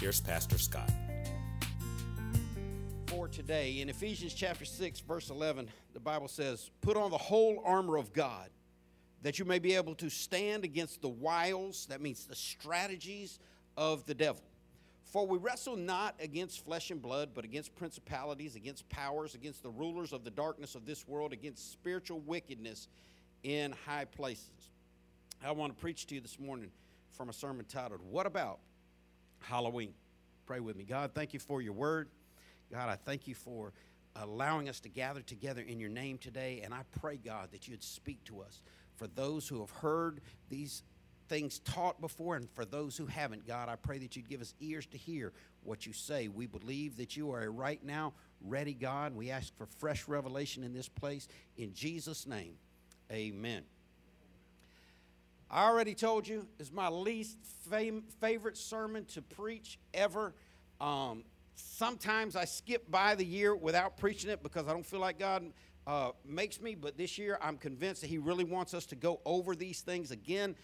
here's Pastor Scott. for today. In Ephesians chapter 6, verse 11, the Bible says, Put on the whole armor of God, that you may be able to stand against the wiles, that means the strategies of the devil. For we wrestle not against flesh and blood, but against principalities, against powers, against the rulers of the darkness of this world, against spiritual wickedness in high places. I want to preach to you this morning from a sermon titled, What About Halloween? Pray with me. God, thank you for your word. God, I thank you for allowing us to gather together in your name today. And I pray, God, that you'd speak to us. For those who have heard these things taught before and for those who haven't, God, I pray that you'd give us ears to hear what you say. We believe that you are a right now ready God. We ask for fresh revelation in this place. In Jesus' name, amen. I already told you it's my least fam- favorite sermon to preach ever. Um, sometimes I skip by the year without preaching it because I don't feel like God uh, makes me. But this year, I'm convinced that He really wants us to go over these things again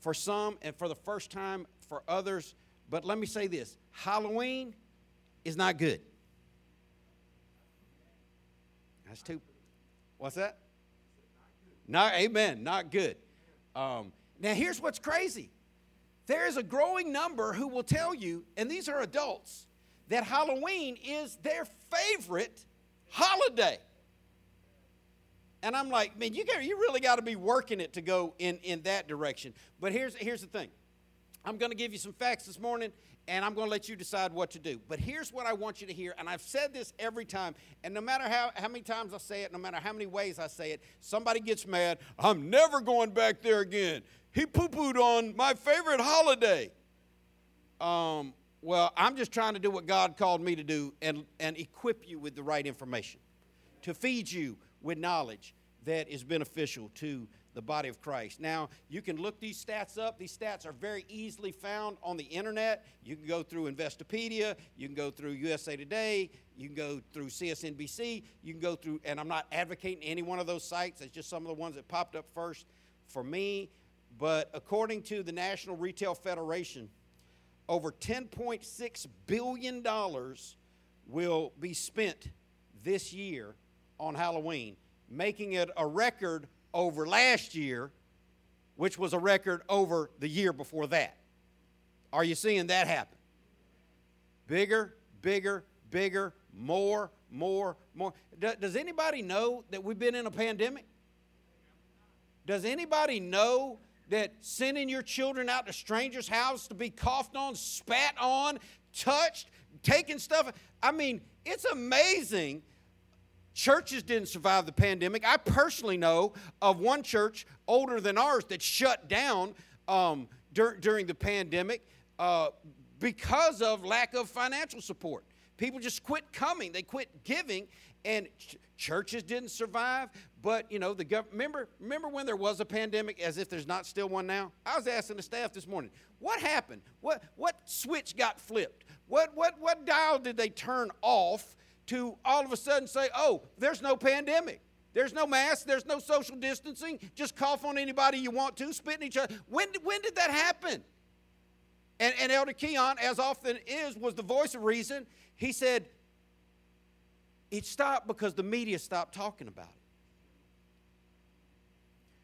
for some and for the first time for others. But let me say this Halloween is not good. That's two. What's that? Not, amen, not good. Um, now, here's what's crazy there is a growing number who will tell you, and these are adults, that Halloween is their favorite holiday. And I'm like, man, you, got, you really got to be working it to go in, in that direction. But here's, here's the thing I'm going to give you some facts this morning, and I'm going to let you decide what to do. But here's what I want you to hear, and I've said this every time, and no matter how, how many times I say it, no matter how many ways I say it, somebody gets mad. I'm never going back there again. He poo pooed on my favorite holiday. Um, well, I'm just trying to do what God called me to do and, and equip you with the right information, to feed you with knowledge that is beneficial to the body of Christ. Now, you can look these stats up. These stats are very easily found on the internet. You can go through Investopedia, you can go through USA Today, you can go through CSNBC, you can go through, and I'm not advocating any one of those sites, it's just some of the ones that popped up first for me. But according to the National Retail Federation, over $10.6 billion will be spent this year on Halloween, making it a record over last year, which was a record over the year before that. Are you seeing that happen? Bigger, bigger, bigger, more, more, more. Does anybody know that we've been in a pandemic? Does anybody know that sending your children out to strangers' houses to be coughed on, spat on, touched, taking stuff? I mean, it's amazing. Churches didn't survive the pandemic. I personally know of one church older than ours that shut down um, dur- during the pandemic uh, because of lack of financial support. People just quit coming. They quit giving, and ch- churches didn't survive. But you know, the gov- remember remember when there was a pandemic, as if there's not still one now. I was asking the staff this morning, what happened? What what switch got flipped? What what what dial did they turn off to all of a sudden say, oh, there's no pandemic? There's no mask. There's no social distancing. Just cough on anybody you want to, spit in each other. When, when did that happen? And, and Elder Keon, as often is, was the voice of reason. He said, it stopped because the media stopped talking about it.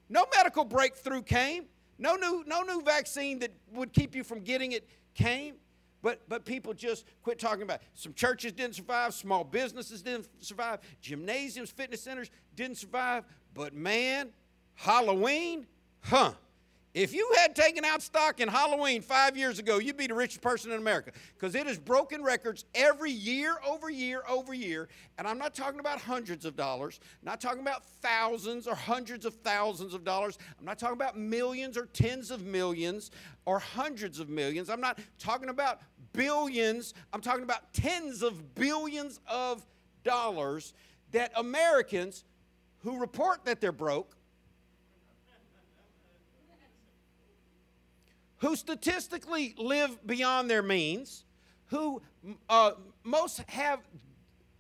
No medical breakthrough came. No new, no new vaccine that would keep you from getting it came. But, but people just quit talking about it. Some churches didn't survive, small businesses didn't survive, gymnasiums, fitness centers didn't survive. But man, Halloween, huh? If you had taken out stock in Halloween five years ago, you'd be the richest person in America because it has broken records every year over year over year. And I'm not talking about hundreds of dollars, I'm not talking about thousands or hundreds of thousands of dollars. I'm not talking about millions or tens of millions or hundreds of millions. I'm not talking about billions, I'm talking about tens of billions of dollars that Americans who report that they're broke, who statistically live beyond their means, who uh, most have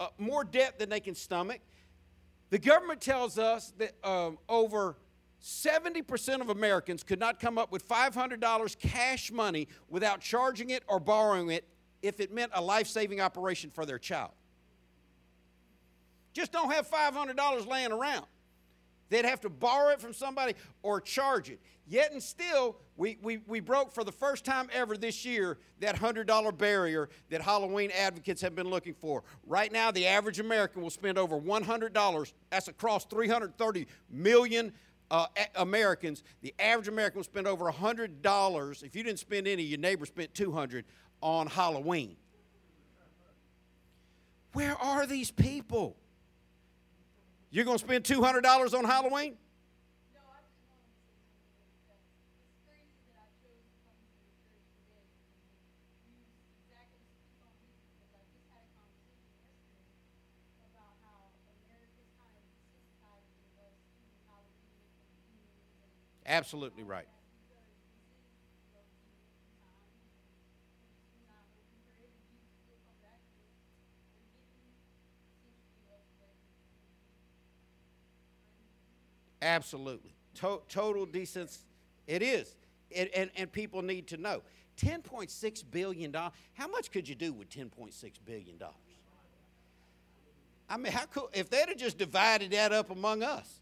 uh, more debt than they can stomach. The government tells us that um, over 70% of Americans could not come up with $500 cash money without charging it or borrowing it if it meant a life saving operation for their child. Just don't have $500 laying around. They'd have to borrow it from somebody or charge it. Yet and still, we, we, we broke for the first time ever this year that $100 barrier that Halloween advocates have been looking for. Right now, the average American will spend over $100. That's across 330 million uh, Americans. The average American will spend over $100. If you didn't spend any, your neighbor spent 200 on Halloween. Where are these people? You're going to spend $200 on Halloween? No, I just wanted to say something because it's crazy that I chose to come to your church today and use exactly speak on this because I just had a conversation yesterday about how America's kind of desensitized with us to Halloween and demons and Absolutely right. because this is the Lenten time and it's not looking for it and Jesus will come back to it. We're giving essentially us right. Absolutely. To- total decency. It is. It, and, and people need to know. $10.6 billion. How much could you do with $10.6 billion? I mean, how cool. If they'd have just divided that up among us,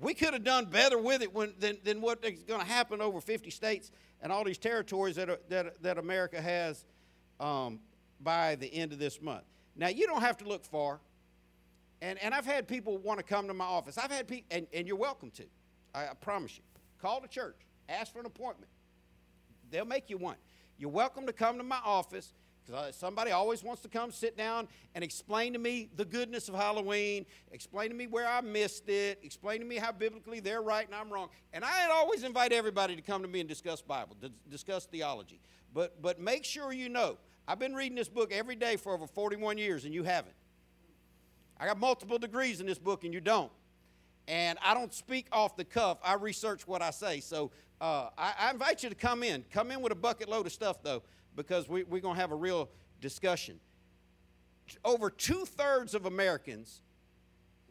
we could have done better with it when, than, than what is going to happen over 50 states and all these territories that, are, that, that America has um, by the end of this month. Now, you don't have to look far. And, and I've had people want to come to my office. I've had people, and, and you're welcome to. I, I promise you. Call the church, ask for an appointment. They'll make you one. You're welcome to come to my office because somebody always wants to come sit down and explain to me the goodness of Halloween, explain to me where I missed it, explain to me how biblically they're right and I'm wrong. And I always invite everybody to come to me and discuss Bible, discuss theology. But, but make sure you know, I've been reading this book every day for over 41 years and you haven't. I got multiple degrees in this book and you don't. And I don't speak off the cuff. I research what I say. So uh, I, I, invite you to come in. Come in with a bucket load of stuff, though, because we, we're going to have a real discussion. Over two thirds of Americans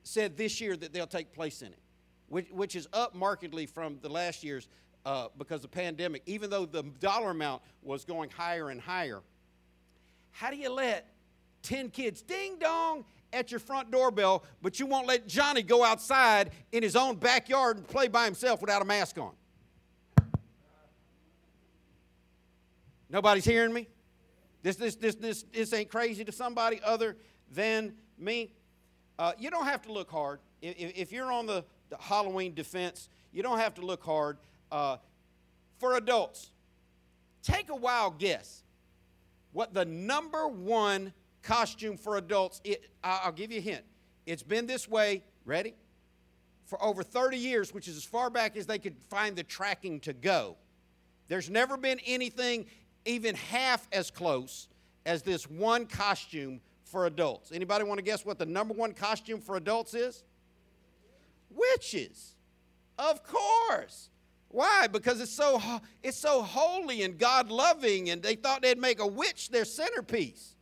said this year that they'll take place in it, which, which is up markedly from the last year's uh, because of the pandemic, even though the dollar amount was going higher and higher. How do you let 10 kids ding dong at your front doorbell, but you won't let Johnny go outside in his own backyard and play by himself without a mask on. Nobody's hearing me? This, this, this, this, this ain't crazy to somebody other than me. Uh, you don't have to look hard. If, if you're on the, the, Halloween defense, you don't have to look hard. Uh, for adults, take a wild guess what the number one costume for adults. It, I'll give you a hint. It's been this way, ready? For over 30 years, which is as far back as they could find the tracking to go. There's never been anything even half as close as this one costume for adults. Anybody want to guess what the number one costume for adults is? Witches. Of course. Why? Because it's so it's so holy and God loving and they thought they'd make a witch their centerpiece.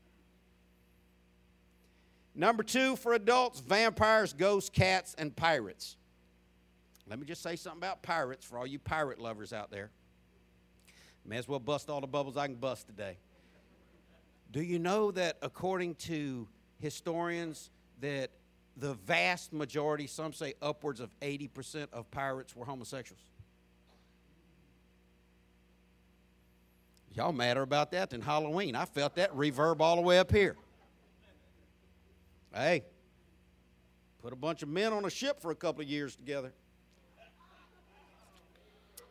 Number two for adults vampires, ghosts, cats, and pirates. Let me just say something about pirates for all you pirate lovers out there. May as well bust all the bubbles I can bust today. Do you know that according to historians that the vast majority, some say upwards of 80% of pirates were homosexuals? Y'all madder about that than Halloween. I felt that reverb all the way up here. Hey, put a bunch of men on a ship for a couple of years together.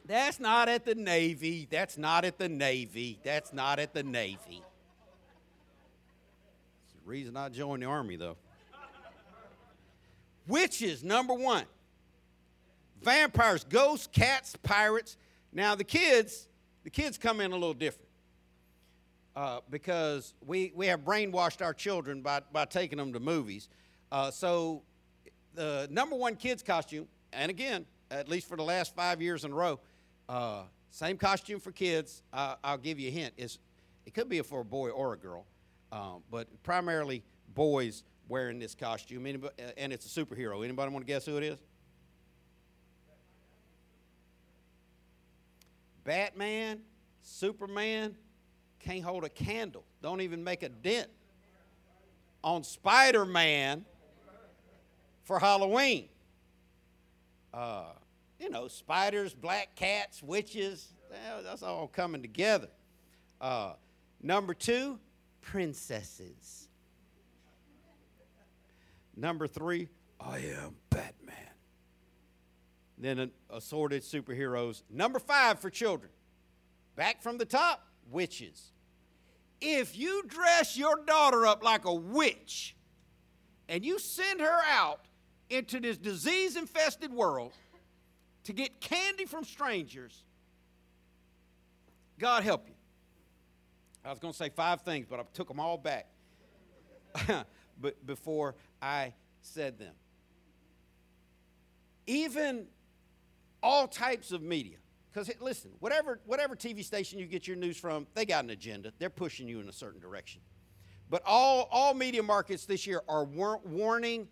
That's not at the Navy. That's not at the Navy. That's not at the Navy. It's the reason I joined the Army, though. Witches, number one. Vampires, ghosts, cats, pirates. Now, the kids, the kids come in a little different. uh, because we, we have brainwashed our children by, by taking them to movies. Uh, so the number one kids costume, and again, at least for the last five years in a row, uh, same costume for kids. Uh, I'll give you a hint. Is it could be for a boy or a girl, um, but primarily boys wearing this costume. Anybody, and it's a superhero. Anybody want to guess who it is? Batman, Superman, can't hold a candle. Don't even make a dent on Spider Man for Halloween. Uh, you know, spiders, black cats, witches, that's all coming together. Uh, number two, princesses. Number three, I am Batman. Then assorted superheroes. Number five for children. Back from the top, witches. If you dress your daughter up like a witch and you send her out into this disease infested world to get candy from strangers, God help you. I was going to say five things, but I took them all back but before I said them. Even all types of media. Because listen, whatever, whatever TV station you get your news from, they got an agenda. They're pushing you in a certain direction. But all, all media markets this year are war- warning,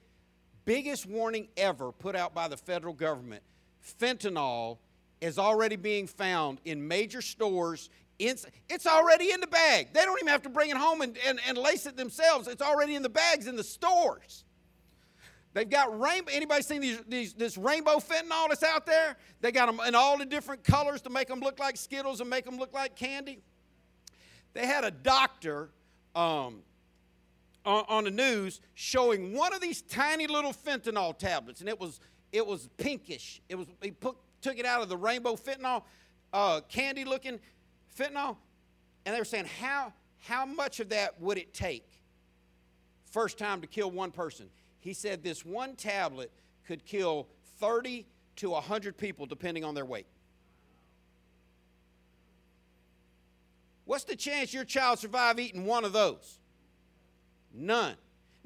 biggest warning ever put out by the federal government. Fentanyl is already being found in major stores. It's, already in the bag. They don't even have to bring it home and, and, and lace it themselves. It's already in the bags in the stores. They've got rainbow. Anybody seen these, these, this rainbow fentanyl that's out there? They got them in all the different colors to make them look like Skittles and make them look like candy. They had a doctor um, on, on the news showing one of these tiny little fentanyl tablets, and it was it was pinkish. It was he put, took it out of the rainbow fentanyl, uh, candy looking fentanyl, and they were saying how how much of that would it take first time to kill one person? He said this one tablet could kill 30 to 100 people depending on their weight. What's the chance your child survive eating one of those? None.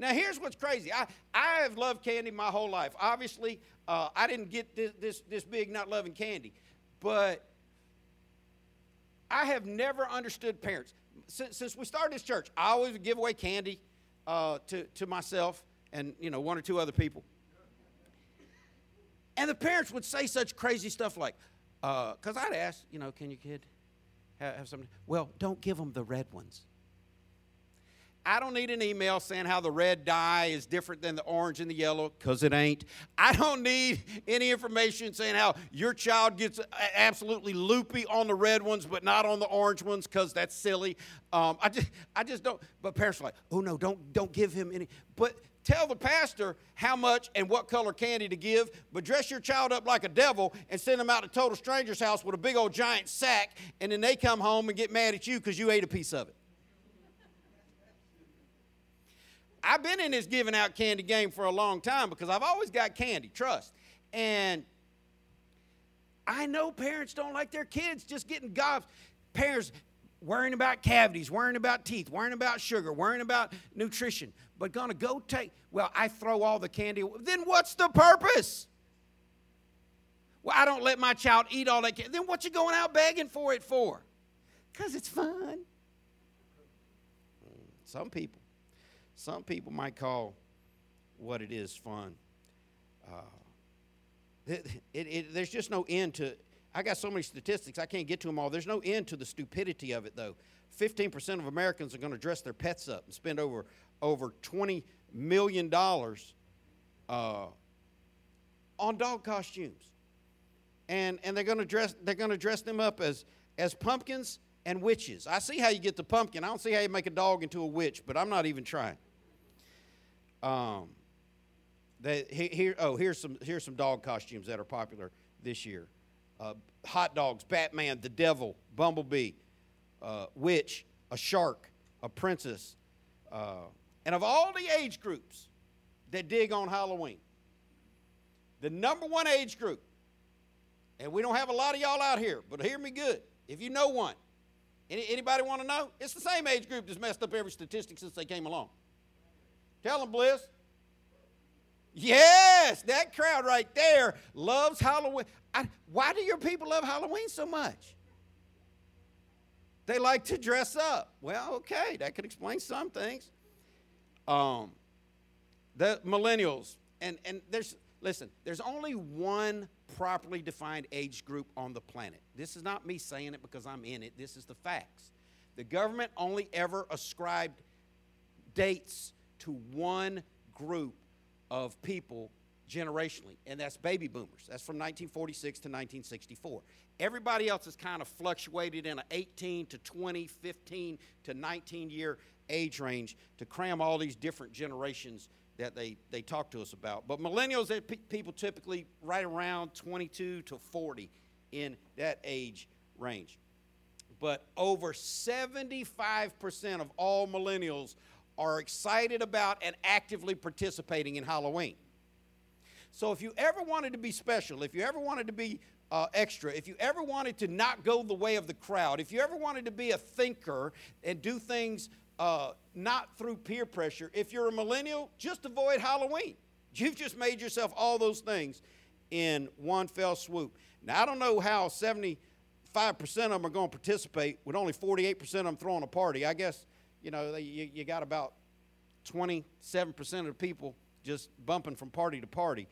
Now, here's what's crazy. I, I have loved candy my whole life. Obviously, uh, I didn't get this, this, this big not loving candy, but I have never understood parents. Since, since we started this church, I always give away candy uh, to, to myself and, you know, one or two other people. And the parents would say such crazy stuff like, because uh, I'd ask, you know, can your kid have, have something? Well, don't give them the red ones. I don't need an email saying how the red dye is different than the orange and the yellow, because it ain't. I don't need any information saying how your child gets absolutely loopy on the red ones, but not on the orange ones, because that's silly. Um, I just, I just don't. But parents are like, oh no, don't, don't give him any. But tell the pastor how much and what color candy to give, but dress your child up like a devil and send them out to total stranger's house with a big old giant sack, and then they come home and get mad at you because you ate a piece of it. I've been in this giving out candy game for a long time because I've always got candy, trust. And I know parents don't like their kids just getting gobs. Parents worrying about cavities, worrying about teeth, worrying about sugar, worrying about nutrition, but gonna go take, well, I throw all the candy. Then what's the purpose? Well, I don't let my child eat all that candy. Then what you going out begging for it for? Because it's fun. Some people. Some people might call what it is fun. Uh, it, it, it, there's just no end to. I got so many statistics, I can't get to them all. There's no end to the stupidity of it, though. 15% of Americans are going to dress their pets up and spend over, over $20 million uh, on dog costumes. And, and they're going to dress they're going to dress them up as, as pumpkins and witches. I see how you get the pumpkin. I don't see how you make a dog into a witch, but I'm not even trying. Um, here, oh, here's some, here's some dog costumes that are popular this year uh, hot dogs, Batman, the devil, Bumblebee, uh, witch, a shark, a princess. Uh, and of all the age groups that dig on Halloween, the number one age group, and we don't have a lot of y'all out here, but hear me good. If you know one, Any, anybody want to know? It's the same age group that's messed up every statistic since they came along. Tell them, Bliss. Yes, that crowd right there loves Halloween. I, why do your people love Halloween so much? They like to dress up. Well, okay, that could explain some things. Um, the millennials, and, and there's, listen, there's only one properly defined age group on the planet. This is not me saying it because I'm in it, this is the facts. The government only ever ascribed dates to one group of people generationally, and that's baby boomers. That's from 1946 to 1964. Everybody else has kind of fluctuated in an 18 to 20, 15 to 19 year age range to cram all these different generations that they, they talk to us about. But millennials, they pe- people typically right around 22 to 40 in that age range. But over 75% of all millennials are excited about and actively participating in Halloween. So if you ever wanted to be special, if you ever wanted to be uh, extra, if you ever wanted to not go the way of the crowd, if you ever wanted to be a thinker and do things uh, not through peer pressure, if you're a millennial, just avoid Halloween. You've just made yourself all those things in one fell swoop. Now, I don't know how 75% of them are going to participate with only 48% of them throwing a party. I guess, you know, they, you, you got about 27% of the people just bumping from party to party.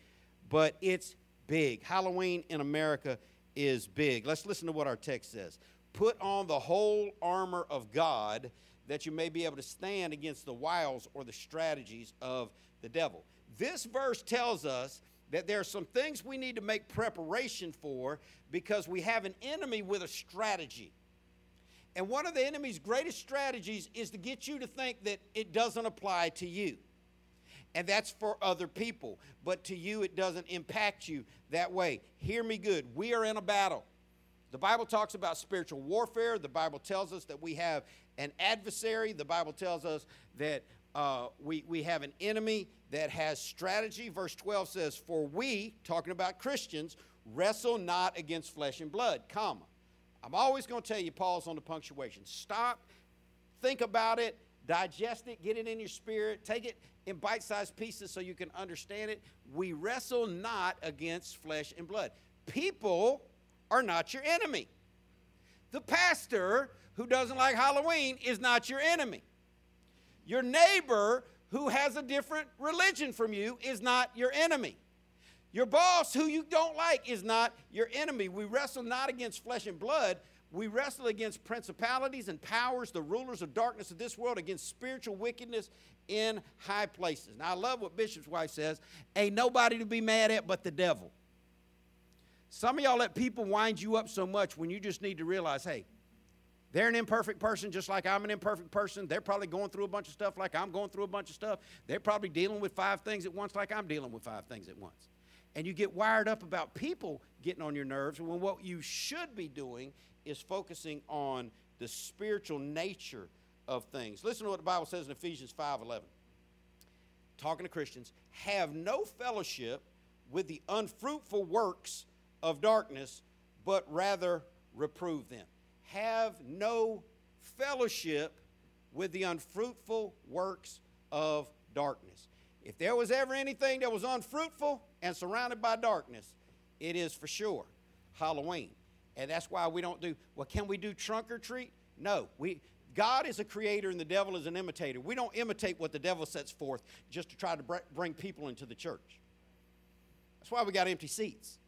But it's big. Halloween in America is big. Let's listen to what our text says. Put on the whole armor of God that you may be able to stand against the wiles or the strategies of the devil. This verse tells us that there are some things we need to make preparation for because we have an enemy with a strategy. And one of the enemy's greatest strategies is to get you to think that it doesn't apply to you. And that's for other people. But to you, it doesn't impact you that way. Hear me good. We are in a battle. The Bible talks about spiritual warfare. The Bible tells us that we have an adversary. The Bible tells us that uh, we, we have an enemy that has strategy. Verse 12 says, For we, talking about Christians, wrestle not against flesh and blood, comma. I'm always going to tell you, pause on the punctuation. Stop, think about it, digest it, get it in your spirit, take it in bite sized pieces so you can understand it. We wrestle not against flesh and blood. People are not your enemy. The pastor who doesn't like Halloween is not your enemy. Your neighbor who has a different religion from you is not your enemy. Your boss, who you don't like, is not your enemy. We wrestle not against flesh and blood. We wrestle against principalities and powers, the rulers of darkness of this world, against spiritual wickedness in high places. Now, I love what Bishop's wife says ain't nobody to be mad at but the devil. Some of y'all let people wind you up so much when you just need to realize hey, they're an imperfect person just like I'm an imperfect person. They're probably going through a bunch of stuff like I'm going through a bunch of stuff. They're probably dealing with five things at once like I'm dealing with five things at once and you get wired up about people getting on your nerves when what you should be doing is focusing on the spiritual nature of things. Listen to what the Bible says in Ephesians 5:11. Talking to Christians, have no fellowship with the unfruitful works of darkness, but rather reprove them. Have no fellowship with the unfruitful works of darkness. If there was ever anything that was unfruitful and surrounded by darkness, it is for sure Halloween. And that's why we don't do, well, can we do trunk or treat? No. We, God is a creator and the devil is an imitator. We don't imitate what the devil sets forth just to try to bring people into the church. That's why we got empty seats.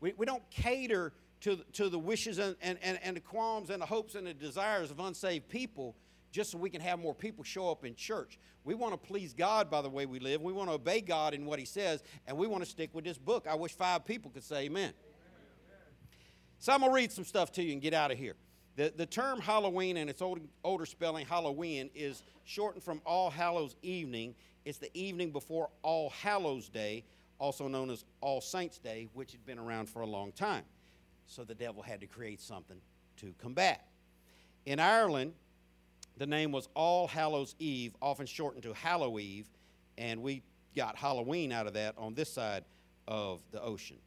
We, we don't cater to, to the wishes and, and, and, and the qualms and the hopes and the desires of unsaved people just so we can have more people show up in church. We want to please God by the way we live. We want to obey God in what He says, and we want to stick with this book. I wish five people could say amen. So I'm going to read some stuff to you and get out of here. The, the term Halloween and its old, older spelling, Hallowe'en, is shortened from All Hallows Evening. It's the evening before All Hallows Day, also known as All Saints Day, which had been around for a long time. So the devil had to create something to combat. In Ireland, the name was All Hallows Eve, often shortened to Hallow Eve, and we got Halloween out of that on this side of the ocean.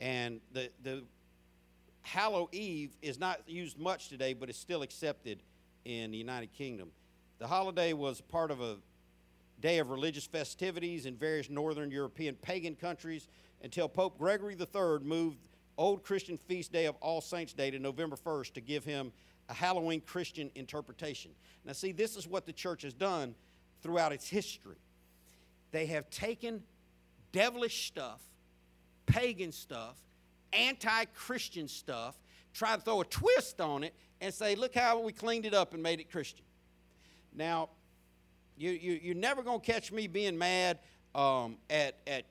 And the, the Hallow Eve is not used much today, but it's still accepted in the United Kingdom. The holiday was part of a day of religious festivities in various northern European pagan countries until Pope Gregory III moved Old Christian feast day of All Saints' Day to November 1st to give him a Halloween Christian interpretation. Now, see, this is what the church has done throughout its history. They have taken devilish stuff, pagan stuff, anti Christian stuff, try to throw a twist on it, and say, look how we cleaned it up and made it Christian. Now, you, you, you're never going to catch me being mad um, at, at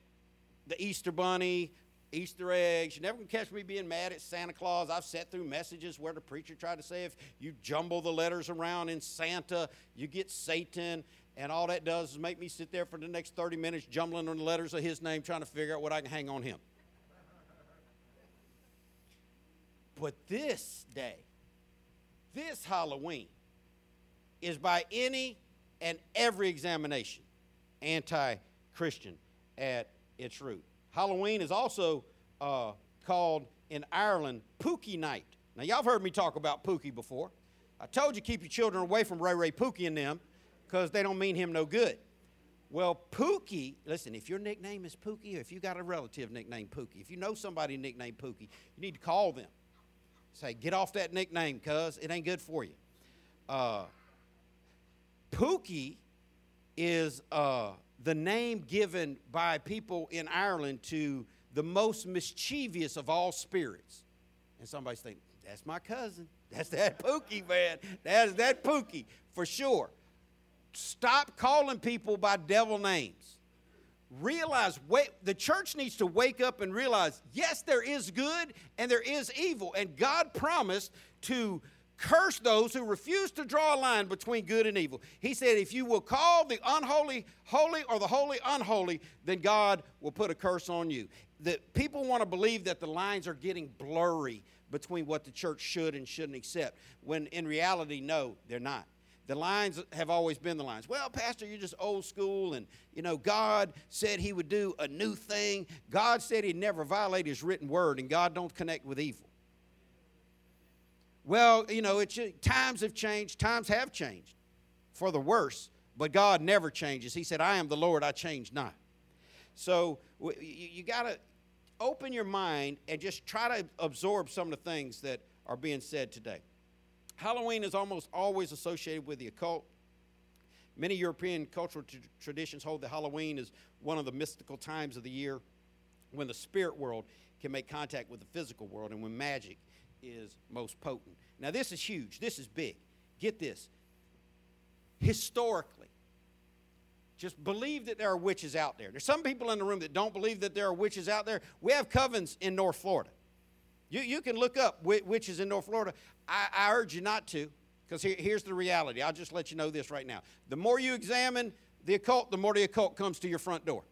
the Easter Bunny, Easter eggs. You're never going to catch me being mad at Santa Claus. I've sat through messages where the preacher tried to say if you jumble the letters around in Santa, you get Satan. And all that does is make me sit there for the next 30 minutes jumbling on the letters of his name, trying to figure out what I can hang on him. But this day, this Halloween, is by any and every examination anti Christian at its root. Halloween is also uh, called in Ireland Pookie Night. Now, y'all have heard me talk about Pookie before. I told you keep your children away from Ray Ray Pookie and them because they don't mean him no good. Well, Pookie, listen, if your nickname is Pookie, or if you got a relative nicknamed Pookie, if you know somebody nicknamed Pookie, you need to call them. Say, get off that nickname, cuz it ain't good for you. Uh, Pookie is uh, the name given by people in Ireland to the most mischievous of all spirits. And somebody's thinking, that's my cousin. That's that Pookie, man. That is that Pookie for sure. Stop calling people by devil names. Realize, wait, the church needs to wake up and realize, yes, there is good and there is evil. And God promised to curse those who refuse to draw a line between good and evil. He said, if you will call the unholy holy or the holy unholy, then God will put a curse on you. That people want to believe that the lines are getting blurry between what the church should and shouldn't accept, when in reality, no, they're not. The lines have always been the lines. Well, Pastor, you're just old school, and you know, God said He would do a new thing. God said He'd never violate His written word, and God don't connect with evil. Well, you know, it's, uh, times have changed, times have changed for the worse, but God never changes. He said, I am the Lord, I change not. So you, you got to open your mind and just try to absorb some of the things that are being said today. Halloween is almost always associated with the occult. Many European cultural t- traditions hold that Halloween is one of the mystical times of the year when the spirit world can make contact with the physical world and when magic is most potent. Now, this is huge. This is big. Get this. Historically, just believe that there are witches out there. There's some people in the room that don't believe that there are witches out there. We have covens in North Florida. You, you can look up witches in North Florida. I, I urge you not to, because here, here's the reality. I'll just let you know this right now. The more you examine the occult, the more the occult comes to your front door.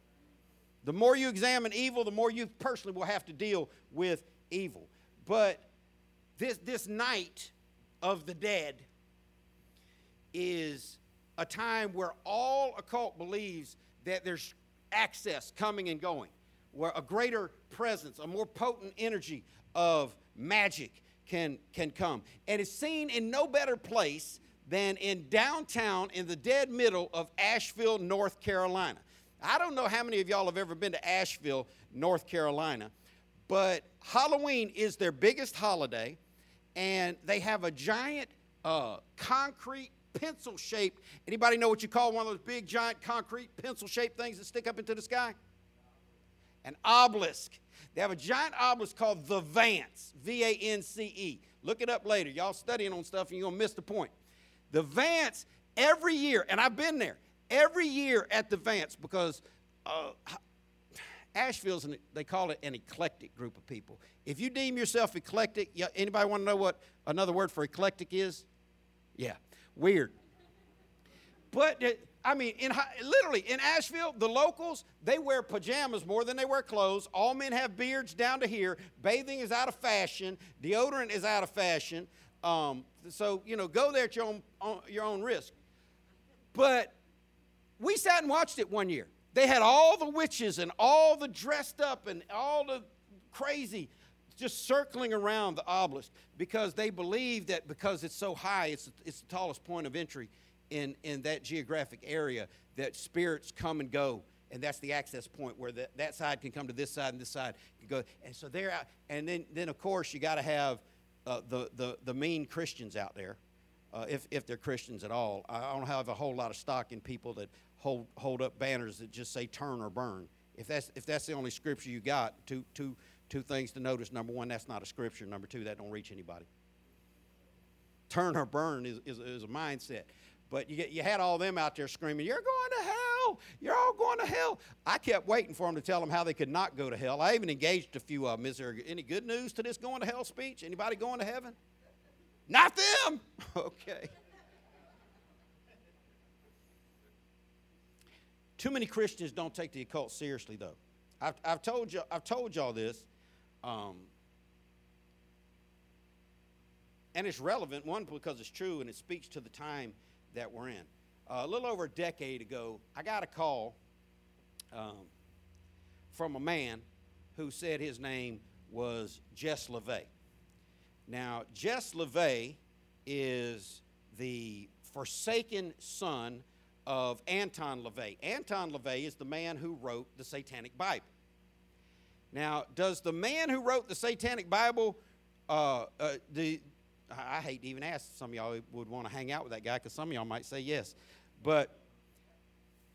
The more you examine evil, the more you personally will have to deal with evil. But this, this night of the dead is a time where all occult believes that there's access coming and going, where a greater presence, a more potent energy of magic can, can come. And it's seen in no better place than in downtown in the dead middle of Asheville, North Carolina. I don't know how many of y'all have ever been to Asheville, North Carolina, but Halloween is their biggest holiday and they have a giant uh, concrete pencil shaped. Anybody know what you call one of those big giant concrete pencil shaped things that stick up into the sky? An obelisk. They have a giant obelisk called the Vance, V A N C E. Look it up later. Y'all studying on stuff and you're going to miss the point. The Vance, every year, and I've been there, every year at the Vance because uh, Asheville's, an, they call it an eclectic group of people. If you deem yourself eclectic, anybody want to know what another word for eclectic is? Yeah, weird. But uh, I mean, in literally in Asheville, the locals they wear pajamas more than they wear clothes. All men have beards down to here. Bathing is out of fashion. Deodorant is out of fashion. Um, so you know, go there at your own, on your own risk. But we sat and watched it one year. They had all the witches and all the dressed up and all the crazy just circling around the obelisk because they believe that because it's so high, it's, it's the tallest point of entry in, in that geographic area, that spirits come and go. And that's the access point where the, that side can come to this side and this side can go. And so they're out. And then, then of course, you got to have uh, the, the, the mean Christians out there, uh, if, if they're Christians at all. I don't have a whole lot of stock in people that hold, hold up banners that just say turn or burn. If that's, if that's the only scripture you got, two, two, two things to notice. Number one, that's not a scripture. Number two, that don't reach anybody. Turn or burn is, is, is a mindset. But you, get, you had all them out there screaming, You're going to hell. You're all going to hell. I kept waiting for them to tell them how they could not go to hell. I even engaged a few of them. Is there any good news to this going to hell speech? Anybody going to heaven? Not them. Okay. Too many Christians don't take the occult seriously, though. I've, I've told you, I've told y'all this, um, and it's relevant. One because it's true and it speaks to the time that we're in. Uh, a little over a decade ago, I got a call um, from a man who said his name was Jess LaVey. Now, Jess LaVey is the forsaken son of Anton LaVey. Anton LaVey is the man who wrote the Satanic Bible. Now, does the man who wrote the Satanic Bible, uh, uh, the, I hate to even ask some of y'all would want to hang out with that guy because some of y'all might say yes. But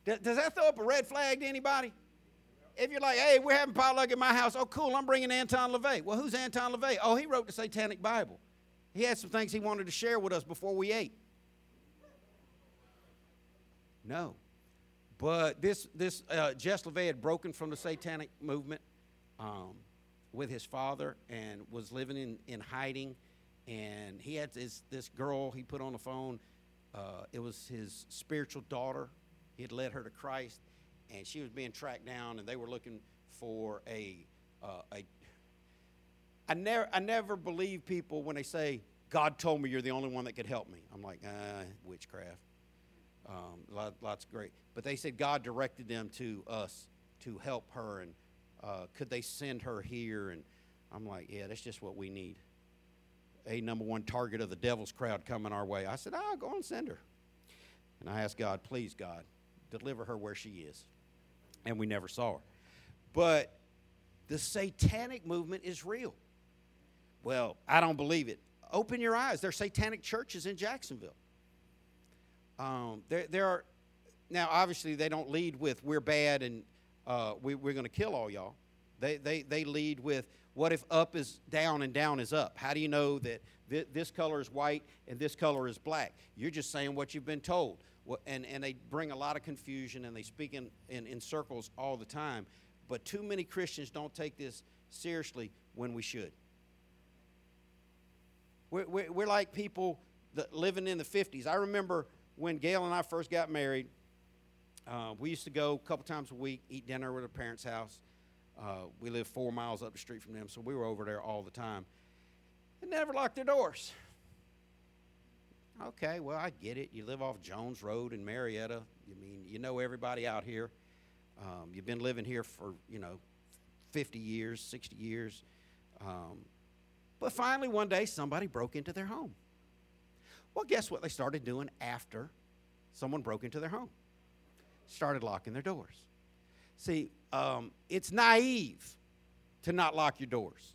does, does that throw up a red flag to anybody? If you're like, hey, we're having potluck at my house, oh, cool, I'm bringing Anton LaVey. Well, who's Anton LaVey? Oh, he wrote the Satanic Bible. He had some things he wanted to share with us before we ate. No. But this, this uh, Jess LaVey had broken from the satanic movement um, with his father and was living in, in hiding. And he had this, this girl he put on the phone. Uh, it was his spiritual daughter. He had led her to Christ. And she was being tracked down, and they were looking for a, uh, a I never, I never believe people when they say, God told me you're the only one that could help me. I'm like, ah, witchcraft. Um, lot, lots great. But they said God directed them to us to help her, and uh, could they send her here? And I'm like, yeah, that's just what we need. A number one target of the devil's crowd coming our way. I said, ah, go and send her. And I asked God, please, God, deliver her where she is. And we never saw her. But the satanic movement is real. Well, I don't believe it. Open your eyes. There's satanic churches in Jacksonville. Um, there, there are now obviously they don't lead with we're bad and uh, we, we're going to kill all y'all. They, they, they lead with what if up is down and down is up? How do you know that th- this color is white and this color is black? You're just saying what you've been told. And, and they bring a lot of confusion and they speak in, in, in circles all the time. But too many Christians don't take this seriously when we should. We're, we're, we're like people that living in the 50s. I remember when Gail and I first got married, uh, we used to go a couple times a week, eat dinner at our parents' house. Uh, we lived four miles up the street from them, so we were over there all the time. They never locked their doors. Okay, well, I get it. You live off Jones Road in Marietta. You mean you know everybody out here. Um, you've been living here for you know 50 years, 60 years. Um, but finally, one day, somebody broke into their home. Well, guess what they started doing after someone broke into their home? Started locking their doors. See, um, it's naive to not lock your doors.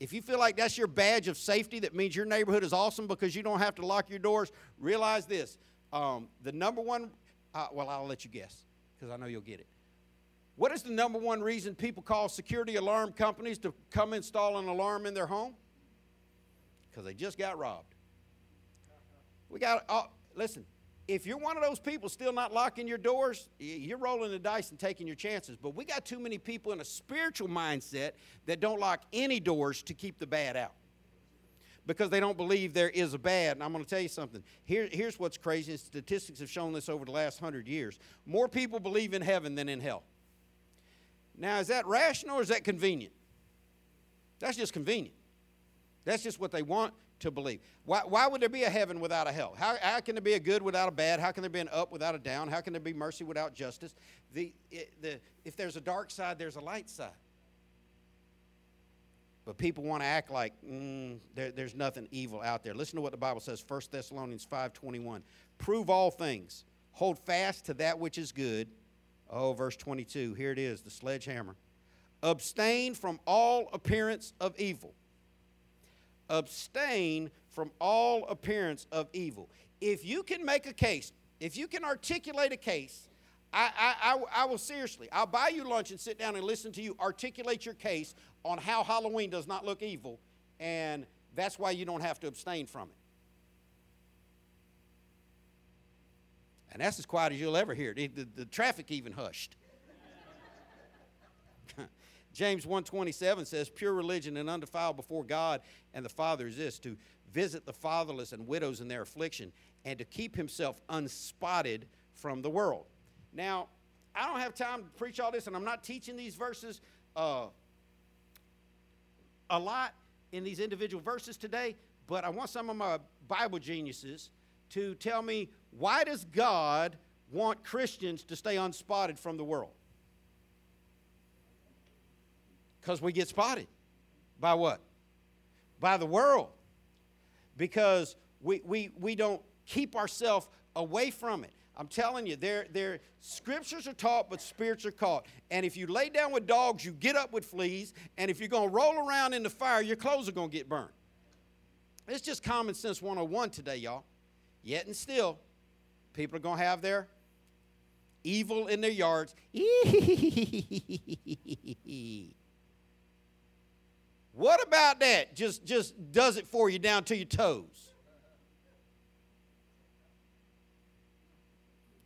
If you feel like that's your badge of safety that means your neighborhood is awesome because you don't have to lock your doors, realize this. Um, the number one, uh, well, I'll let you guess because I know you'll get it. What is the number one reason people call security alarm companies to come install an alarm in their home? Because they just got robbed. We got, uh, listen, if you're one of those people still not locking your doors, you're rolling the dice and taking your chances. But we got too many people in a spiritual mindset that don't lock any doors to keep the bad out because they don't believe there is a bad. And I'm going to tell you something. Here, here's what's crazy. And statistics have shown this over the last hundred years. More people believe in heaven than in hell. Now, is that rational or is that convenient? That's just convenient. That's just what they want to believe. Why, why would there be a heaven without a hell? How, how can there be a good without a bad? How can there be an up without a down? How can there be mercy without justice? The, the, if there's a dark side, there's a light side. But people want to act like mm, there, there's nothing evil out there. Listen to what the Bible says, 1 Thessalonians 5.21. Prove all things. Hold fast to that which is good. Oh, verse 22. Here it is, the sledgehammer. Abstain from all appearance of evil. Abstain from all appearance of evil. If you can make a case, if you can articulate a case, I, I, I, I will seriously, I'll buy you lunch and sit down and listen to you articulate your case on how Halloween does not look evil, and that's why you don't have to abstain from it. And that's as quiet as you'll ever hear. The, the, the traffic even hushed. James 1:27 says pure religion and undefiled before God and the Father is this to visit the fatherless and widows in their affliction and to keep himself unspotted from the world. Now, I don't have time to preach all this and I'm not teaching these verses uh, a lot in these individual verses today, but I want some of my Bible geniuses to tell me why does God want Christians to stay unspotted from the world? Because we get spotted. By what? By the world. Because we, we, we don't keep ourselves away from it. I'm telling you, there, there, scriptures are taught, but spirits are caught. And if you lay down with dogs, you get up with fleas. And if you're going to roll around in the fire, your clothes are going to get burned. It's just common sense 101 today, y'all. Yet and still, people are going to have their evil in their yards. what about that? Just, just does it for you down to your toes.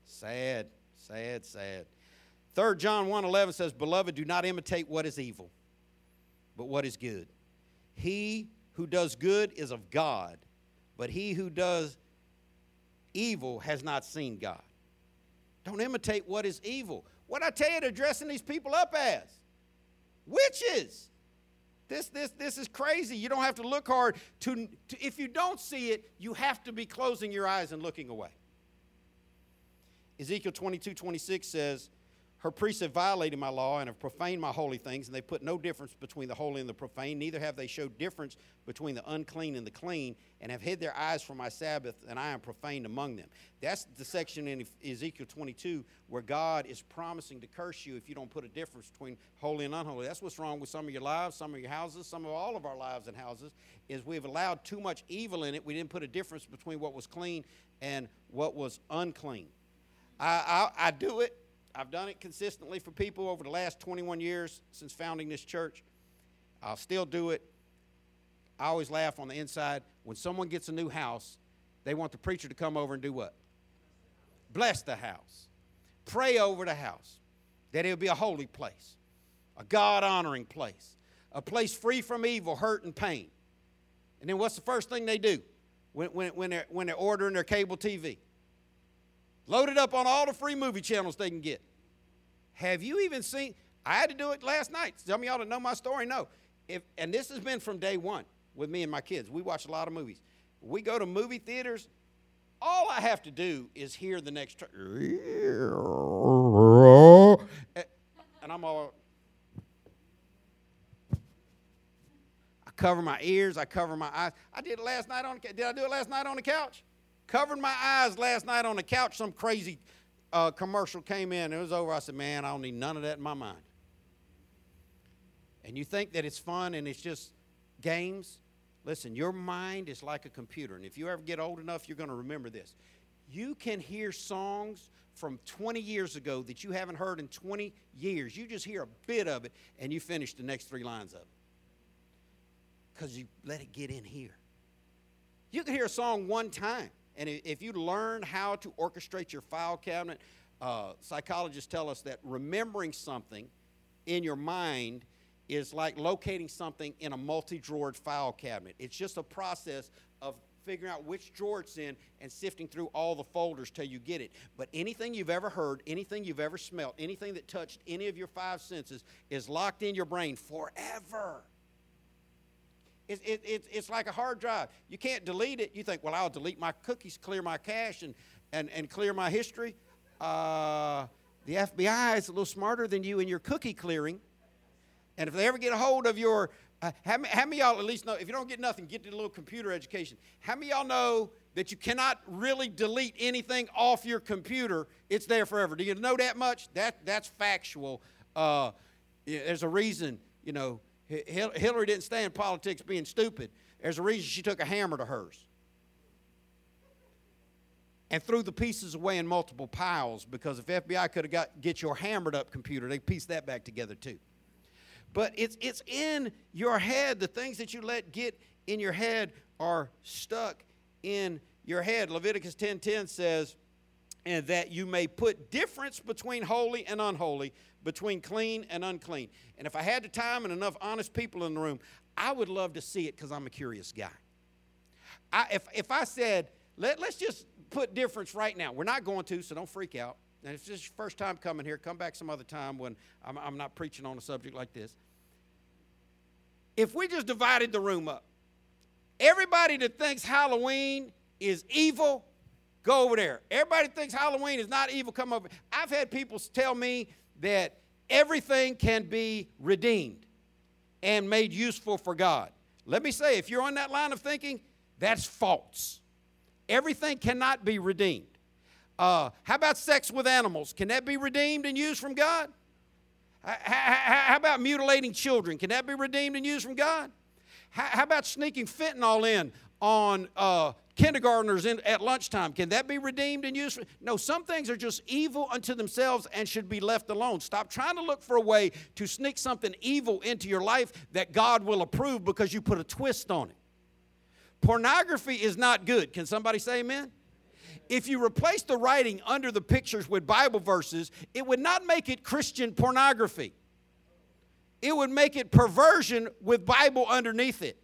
Sad, sad, sad. 3 John 1:11 says, "Beloved, do not imitate what is evil, but what is good. He who does good is of God, but he who does evil has not seen God." Don't imitate what is evil. What I tell you, they're dressing these people up as witches. This, this, this is crazy. You don't have to look hard. To, to, if you don't see it, you have to be closing your eyes and looking away. Ezekiel 22 26 says, Her priests have violated my law and have profaned my holy things, and they put no difference between the holy and the profane. Neither have they showed difference between the unclean and the clean, and have hid their eyes from my Sabbath, and I am profaned among them. That's the section in Ezekiel 22 where God is promising to curse you if you don't put a difference between holy and unholy. That's what's wrong with some of your lives, some of your houses, some of all of our lives and houses, is we've allowed too much evil in it. We didn't put a difference between what was clean and what was unclean. I, I, I do it. I've done it consistently for people over the last 21 years since founding this church. I'll still do it. I always laugh on the inside. When someone gets a new house, they want the preacher to come over and do what? Bless the house. Pray over the house that it'll be a holy place, a God honoring place, a place free from evil, hurt, and pain. And then what's the first thing they do when, when, when, they're, when they're ordering their cable TV? Loaded up on all the free movie channels they can get. Have you even seen? I had to do it last night. Some of y'all that know my story know. If, and this has been from day one with me and my kids. We watch a lot of movies. We go to movie theaters. All I have to do is hear the next. Tra- and I'm all. I cover my ears. I cover my eyes. I did it last night on. Did I do it last night on the couch? Covered my eyes last night on the couch. Some crazy uh, commercial came in. It was over. I said, man, I don't need none of that in my mind. And you think that it's fun and it's just games? Listen, your mind is like a computer. And if you ever get old enough, you're going to remember this. You can hear songs from 20 years ago that you haven't heard in 20 years. You just hear a bit of it and you finish the next three lines of it because you let it get in here. You can hear a song one time and if you learn how to orchestrate your file cabinet, uh, psychologists tell us that remembering something in your mind is like locating something in a multi drawered file cabinet. It's just a process of figuring out which drawer it's in and sifting through all the folders till you get it. But anything you've ever heard, anything you've ever smelled, anything that touched any of your five senses is locked in your brain forever. It, it, it, it's like a hard drive. You can't delete it. You think, well, I'll delete my cookies, clear my cache, and, and, and clear my history. Uh, the FBI is a little smarter than you in your cookie clearing. And if they ever get a hold of your Uh, how, many, how many y'all at least know, if you don't get nothing, get a little computer education. How many y'all know that you cannot really delete anything off your computer? It's there forever. Do you know that much? That, that's factual. Uh, there's a reason, you know, Hillary didn't stay in politics being stupid. There's a reason she took a hammer to hers and threw the pieces away in multiple piles because if FBI could have got get your hammered up computer, they piece that back together too. But it's it's in your head. The things that you let get in your head are stuck in your head. Leviticus 10:10 says, and that you may put difference between holy and unholy, between clean and unclean. And if I had the time and enough honest people in the room, I would love to see it because I'm a curious guy. I, if, if I said, Let, let's just put difference right now, we're not going to, so don't freak out. And if this is your first time coming here, come back some other time when I'm, I'm not preaching on a subject like this. If we just divided the room up, everybody that thinks Halloween is evil, go over there. Everybody thinks Halloween is not evil, come over. I've had people tell me that everything can be redeemed and made useful for God. Let me say, if you're on that line of thinking, that's false. Everything cannot be redeemed. Uh, how about sex with animals? Can that be redeemed and used from God? How about mutilating children? Can that be redeemed and used from God? How how about sneaking fentanyl in on uh, kindergartners in, at lunchtime? Can that be redeemed and used? No, some things are just evil unto themselves and should be left alone. Stop trying to look for a way to sneak something evil into your life that God will approve because you put a twist on it. Pornography is not good. Can somebody say amen? If you replace the writing under the pictures with Bible verses, it would not make it Christian pornography. It would make it perversion with Bible underneath it.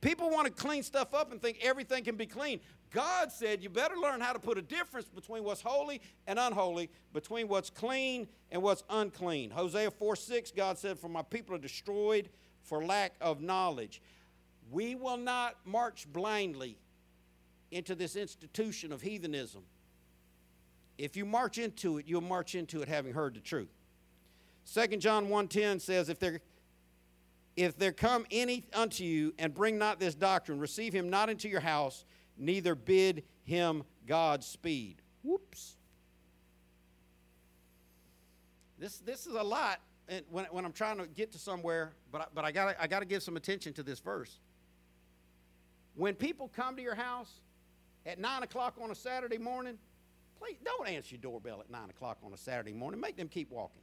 People want to clean stuff up and think everything can be clean. God said you better learn how to put a difference between what's holy and unholy, between what's clean and what's unclean. Hosea 4 6, God said, For my people are destroyed for lack of knowledge. We will not march blindly into this institution of heathenism. If you march into it, you'll march into it having heard the truth. 2 John 1:10 says, if there if there come any unto you and bring not this doctrine, receive him not into your house, neither bid him Godspeed. Whoops. This, this is a lot when, when I'm trying to get to somewhere, but I, but I got I got to give some attention to this verse. When people come to your house at nine o'clock on a Saturday morning, please don't answer your doorbell at nine o'clock on a Saturday morning. Make them keep walking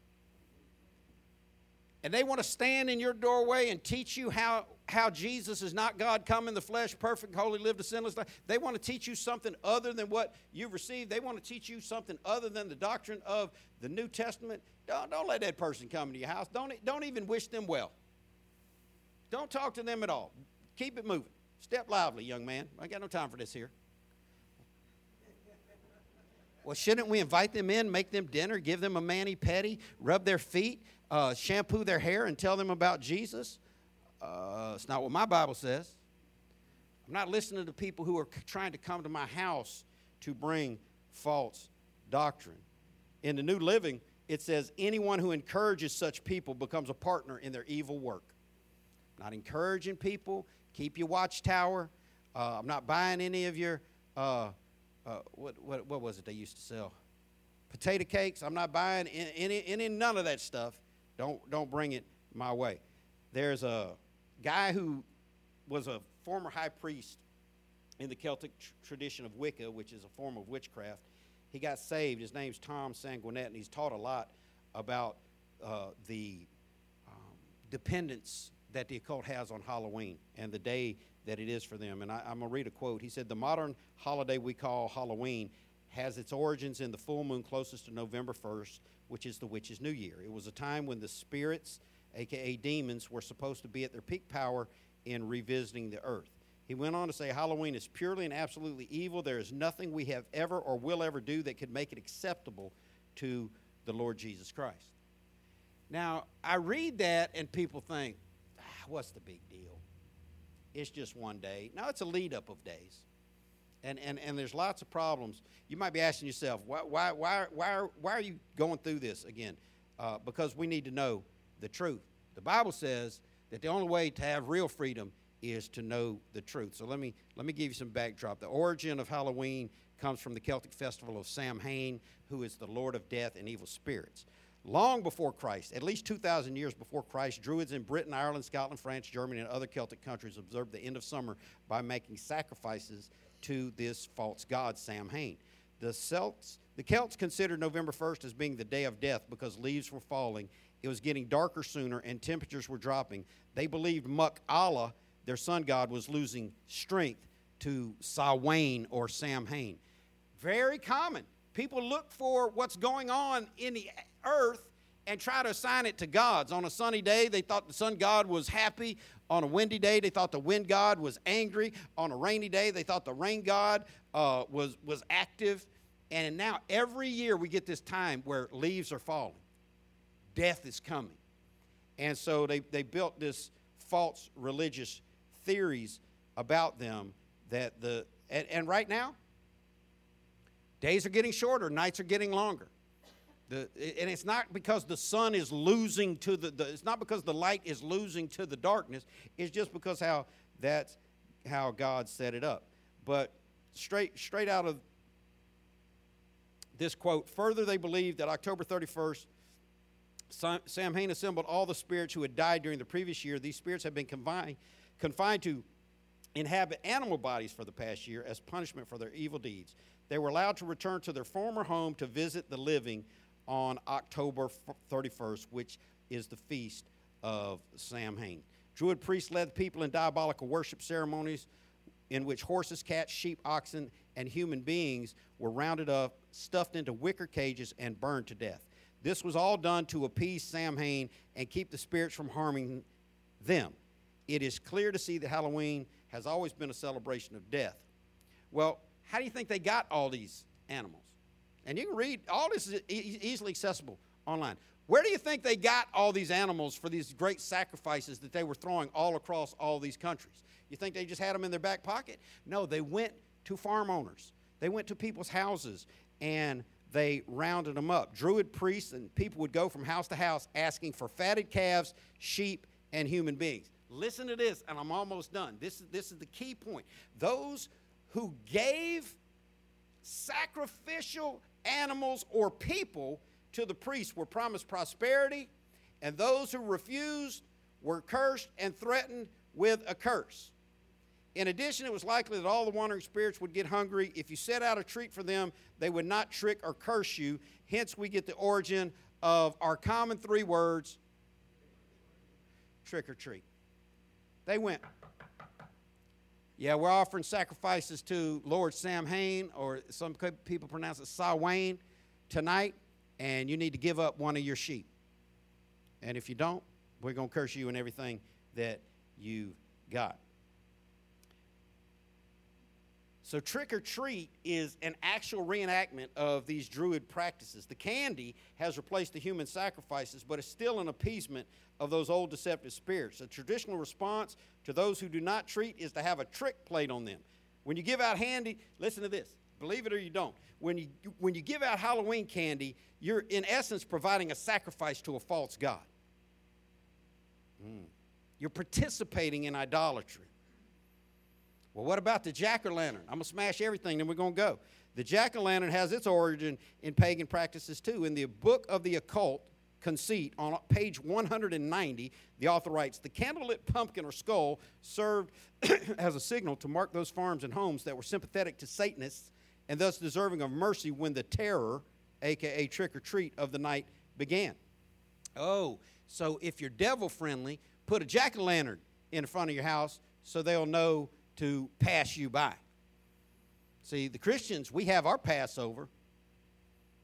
and they want to stand in your doorway and teach you how, how Jesus is not God come in the flesh, perfect, holy, lived a sinless life. They want to teach you something other than what you've received. They want to teach you something other than the doctrine of the New Testament. Don't, don't let that person come into your house. Don't, don't even wish them well. Don't talk to them at all. Keep it moving. Step lively, young man. I got no time for this here. Well, shouldn't we invite them in, make them dinner, give them a mani pedi, rub their feet, uh, shampoo their hair, and tell them about Jesus? Uh, it's not what my Bible says. I'm not listening to people who are trying to come to my house to bring false doctrine. In the New Living, it says, anyone who encourages such people becomes a partner in their evil work. I'm not encouraging people. Keep your watchtower. Uh, I'm not buying any of your, uh, uh, what, what, what was it they used to sell? Potato cakes. I'm not buying any, any, any none of that stuff. Don't, don't bring it my way. There's a guy who was a former high priest in the Celtic tr- tradition of Wicca, which is a form of witchcraft. He got saved. His name's Tom Sanguinet, and he's taught a lot about uh, the um, dependence that the occult has on Halloween and the day that it is for them. And I, I'm going to read a quote. He said, The modern holiday we call Halloween has its origins in the full moon closest to November 1st, which is the witch's new year. It was a time when the spirits, aka demons, were supposed to be at their peak power in revisiting the earth. He went on to say Halloween is purely and absolutely evil. There is nothing we have ever or will ever do that could make it acceptable to the Lord Jesus Christ. Now, I read that and people think, ah, what's the big deal? It's just one day. No, it's a lead up of days. And, and, and there's lots of problems. You might be asking yourself, why, why, why, why, are, why are you going through this again? Uh, because we need to know the truth. The Bible says that the only way to have real freedom is to know the truth. So let me let me give you some backdrop. The origin of Halloween comes from the Celtic festival of Samhain, who is the lord of death and evil spirits. Long before Christ, at least 2,000 years before Christ, Druids in Britain, Ireland, Scotland, France, Germany, and other Celtic countries observed the end of summer by making sacrifices to this false god, Samhain. The Celts, the Celts considered November 1st as being the day of death because leaves were falling, it was getting darker sooner, and temperatures were dropping. They believed Muck Olla, their sun god, was losing strength to Samhain or Samhain. Very common. People look for what's going on in the earth and try to assign it to gods. On a sunny day, they thought the sun god was happy. On a windy day, they thought the wind god was angry. On a rainy day, they thought the rain god uh, was, was active. And now, every year, we get this time where leaves are falling, death is coming. And so they, they built this false religious theories about them that the, and, and right now, days are getting shorter, nights are getting longer. The, and it's not because the sun is losing to the, the, it's not because the light is losing to the darkness. It's just because how that's how god set it up. But straight straight out of this quote further they believe that october 31st Sam- samhain assembled all the spirits who had died during the previous year. These spirits have been confined, confined to inhabit animal bodies for the past year as punishment for their evil deeds. They were allowed to return to their former home to visit the living on October 31st, which is the feast of Samhain. Druid priests led the people in diabolical worship ceremonies in which horses, cats, sheep, oxen, and human beings were rounded up, stuffed into wicker cages, and burned to death. This was all done to appease Samhain and keep the spirits from harming them. It is clear to see that Halloween has always been a celebration of death. Well, how do you think they got all these animals? And you can read, all this is easily accessible online. Where do you think they got all these animals for these great sacrifices that they were throwing all across all these countries? You think they just had them in their back pocket? No, they went to farm owners. They went to people's houses and they rounded them up. Druid priests and people would go from house to house asking for fatted calves, sheep, and human beings. Listen to this, and I'm almost done. This is, this is the key point. Those who gave sacrificial animals or people to the priests were promised prosperity, and those who refused were cursed and threatened with a curse. In addition, it was likely that all the wandering spirits would get hungry. If you set out a treat for them, they would not trick or curse you. Hence, we get the origin of our common three words trick or treat. They went, yeah, we're offering sacrifices to Lord Samhain, or some people pronounce it Samhain, tonight, and you need to give up one of your sheep. And if you don't, we're going to curse you and everything that you've got. So, trick or treat is an actual reenactment of these druid practices. The candy has replaced the human sacrifices, but it's still an appeasement of those old deceptive spirits. The traditional response to those who do not treat is to have a trick played on them. When you give out candy, listen to this, believe it or you don't. When you, when you give out Halloween candy, you're in essence providing a sacrifice to a false God. Mm. You're participating in idolatry. Well, what about the jack o' lantern? I'm to smash everything, then we're to go. The jack o' lantern has its origin in pagan practices too. In the book of the occult, Conceit, on page 190, the author writes The candlelit pumpkin or skull served as a signal to mark those farms and homes that were sympathetic to Satanists and thus deserving of mercy when the terror, aka trick or treat, of the night began. Oh, so if you're devil friendly, put a jack o' lantern in front of your house so they'll know to pass you by. See, the Christians, we have our Passover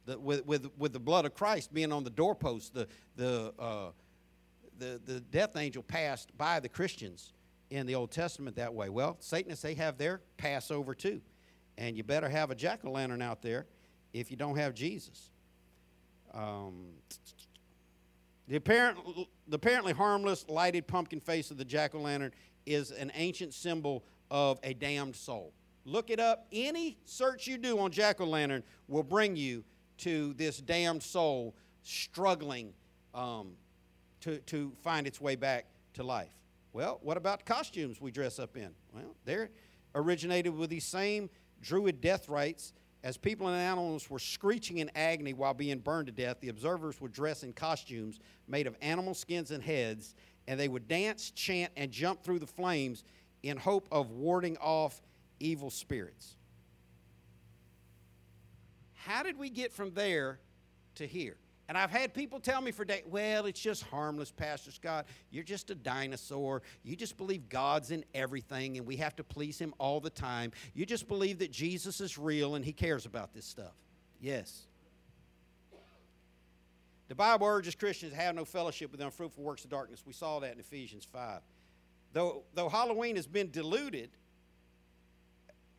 the, with, with, with the blood of Christ being on the doorpost. The, the, uh, the, the death angel passed by the Christians in the Old Testament that way. Well, Satanists, they have their Passover too. And you better have a jack o' lantern out there if you don't have Jesus. Um, the, apparent, the apparently harmless lighted pumpkin face of the jack o' lantern is an ancient symbol of a damned soul. Look it up. Any search you do on jack o' lantern will bring you to this damned soul struggling um, to, to find its way back to life. Well, what about costumes we dress up in? Well, they're originated with these same druid death rites. As people and animals were screeching in agony while being burned to death, the observers would dress in costumes made of animal skins and heads, and they would dance, chant, and jump through the flames in hope of warding off evil spirits. How did we get from there to here? And I've had people tell me for days, well, it's just harmless, Pastor Scott. You're just a dinosaur. You just believe God's in everything and we have to please Him all the time. You just believe that Jesus is real and He cares about this stuff. Yes. The Bible urges Christians to have no fellowship with the unfruitful works of darkness. We saw that in Ephesians 5. Though, though Halloween has been diluted,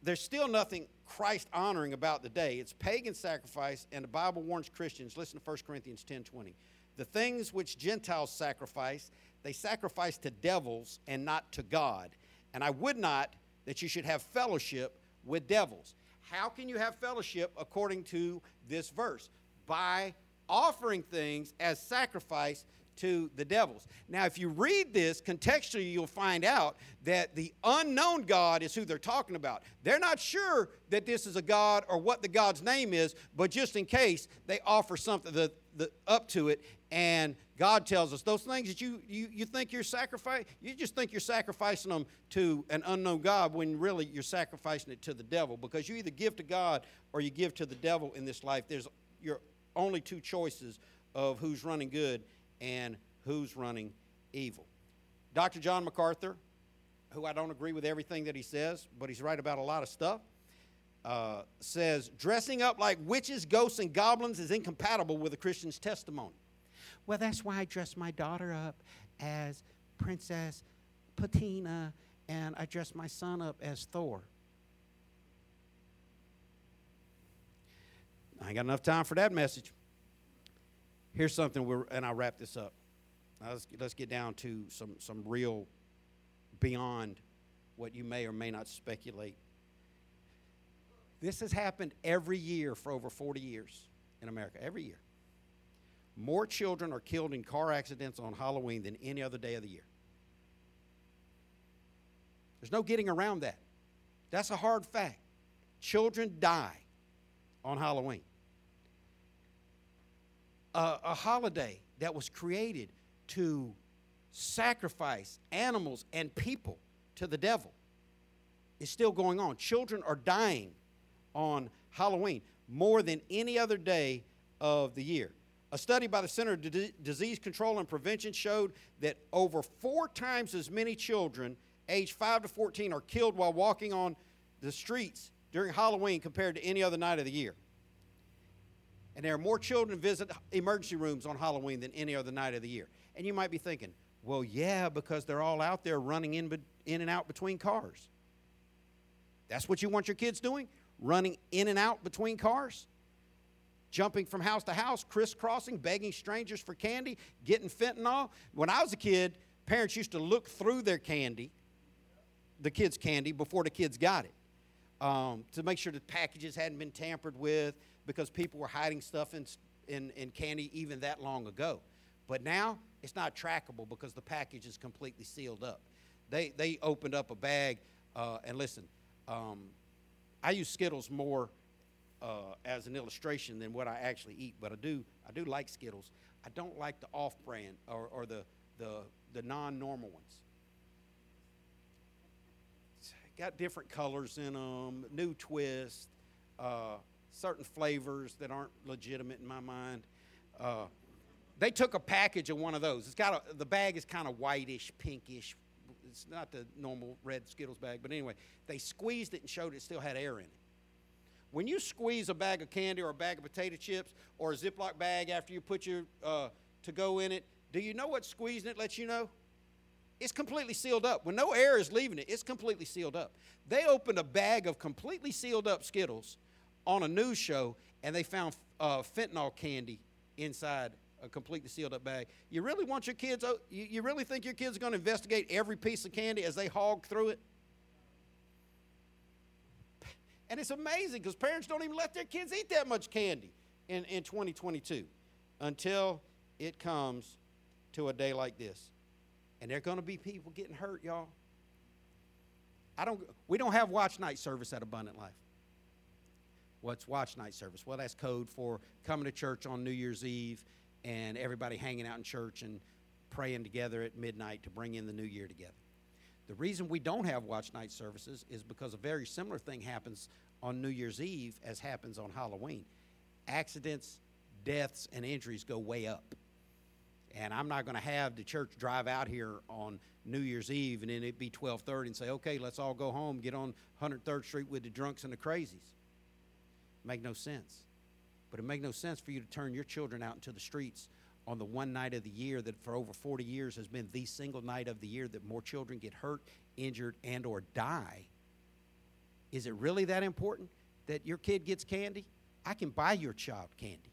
there's still nothing Christ honoring about the day. It's pagan sacrifice, and the Bible warns Christians. Listen to 1 Corinthians 10 20. The things which Gentiles sacrifice, they sacrifice to devils and not to God. And I would not that you should have fellowship with devils. How can you have fellowship according to this verse? By offering things as sacrifice to the devils. Now, if you read this contextually, you'll find out that the unknown God is who they're talking about. They're not sure that this is a God or what the God's name is, but just in case, they offer something the, the, up to it. And God tells us those things that you, you, you think you're sacrificing, you just think you're sacrificing them to an unknown God when really you're sacrificing it to the devil because you either give to God or you give to the devil in this life. There's your only two choices of who's running good and who's running evil. Dr. John MacArthur, who I don't agree with everything that he says, but he's right about a lot of stuff, uh, says dressing up like witches, ghosts, and goblins is incompatible with a Christian's testimony. Well, that's why I dress my daughter up as Princess Patina, and I dress my son up as Thor. I ain't got enough time for that message. Here's something, we're, and I'll wrap this up. Now let's, let's get down to some, some real beyond what you may or may not speculate. This has happened every year for over 40 years in America, every year. More children are killed in car accidents on Halloween than any other day of the year. There's no getting around that. That's a hard fact. Children die on Halloween. A, a holiday that was created to sacrifice animals and people to the devil is still going on. Children are dying on Halloween more than any other day of the year. A study by the Center of D- Disease Control and Prevention showed that over four times as many children aged 5 to 14 are killed while walking on the streets during Halloween compared to any other night of the year. And there are more children visit emergency rooms on Halloween than any other night of the year. And you might be thinking, well, yeah, because they're all out there running in, in and out between cars. That's what you want your kids doing? Running in and out between cars? Jumping from house to house, crisscrossing, begging strangers for candy, getting fentanyl. When I was a kid, parents used to look through their candy, the kids' candy, before the kids got it um, to make sure the packages hadn't been tampered with because people were hiding stuff in, in, in candy even that long ago. But now it's not trackable because the package is completely sealed up. They, they opened up a bag, uh, and listen, um, I use Skittles more uh, as an illustration than what I actually eat, but I do, I do like Skittles. I don't like the off brand or, or the, the, the non normal ones got different colors in them, new twist, uh, certain flavors that aren't legitimate in my mind. Uh, they took a package of one of those. It's got a, the bag is kind of whitish, pinkish. It's not the normal red Skittles bag, but anyway, they squeezed it and showed it still had air in it. When you squeeze a bag of candy or a bag of potato chips or a Ziploc bag after you put your uh, to go in it, do you know what squeezing it lets you know? It's completely sealed up. When no air is leaving it, it's completely sealed up. They opened a bag of completely sealed up Skittles on a news show, and they found uh, fentanyl candy inside a completely sealed up bag. You really want your kids, oh, you, you really think your kids are going to investigate every piece of candy as they hog through it? And it's amazing because parents don't even let their kids eat that much candy in, in 2022 until it comes to a day like this. And there are going to be people getting hurt, y'all. I don't we don't have watch night service at Abundant Life. What's watch night service? Well, that's code for coming to church on New Year's Eve and everybody hanging out in church and praying together at midnight to bring in the new year together. The reason we don't have watch night services is because a very similar thing happens on New Year's Eve as happens on Halloween. Accidents, deaths, and injuries go way up. And I'm not going to have the church drive out here on New Year's Eve and then it be 12:30 and say, "Okay, let's all go home, get on 103rd Street with the drunks and the crazies." Make no sense. But it make no sense for you to turn your children out into the streets on the one night of the year that for over 40 years has been the single night of the year that more children get hurt, injured, and or die. Is it really that important that your kid gets candy? I can buy your child candy.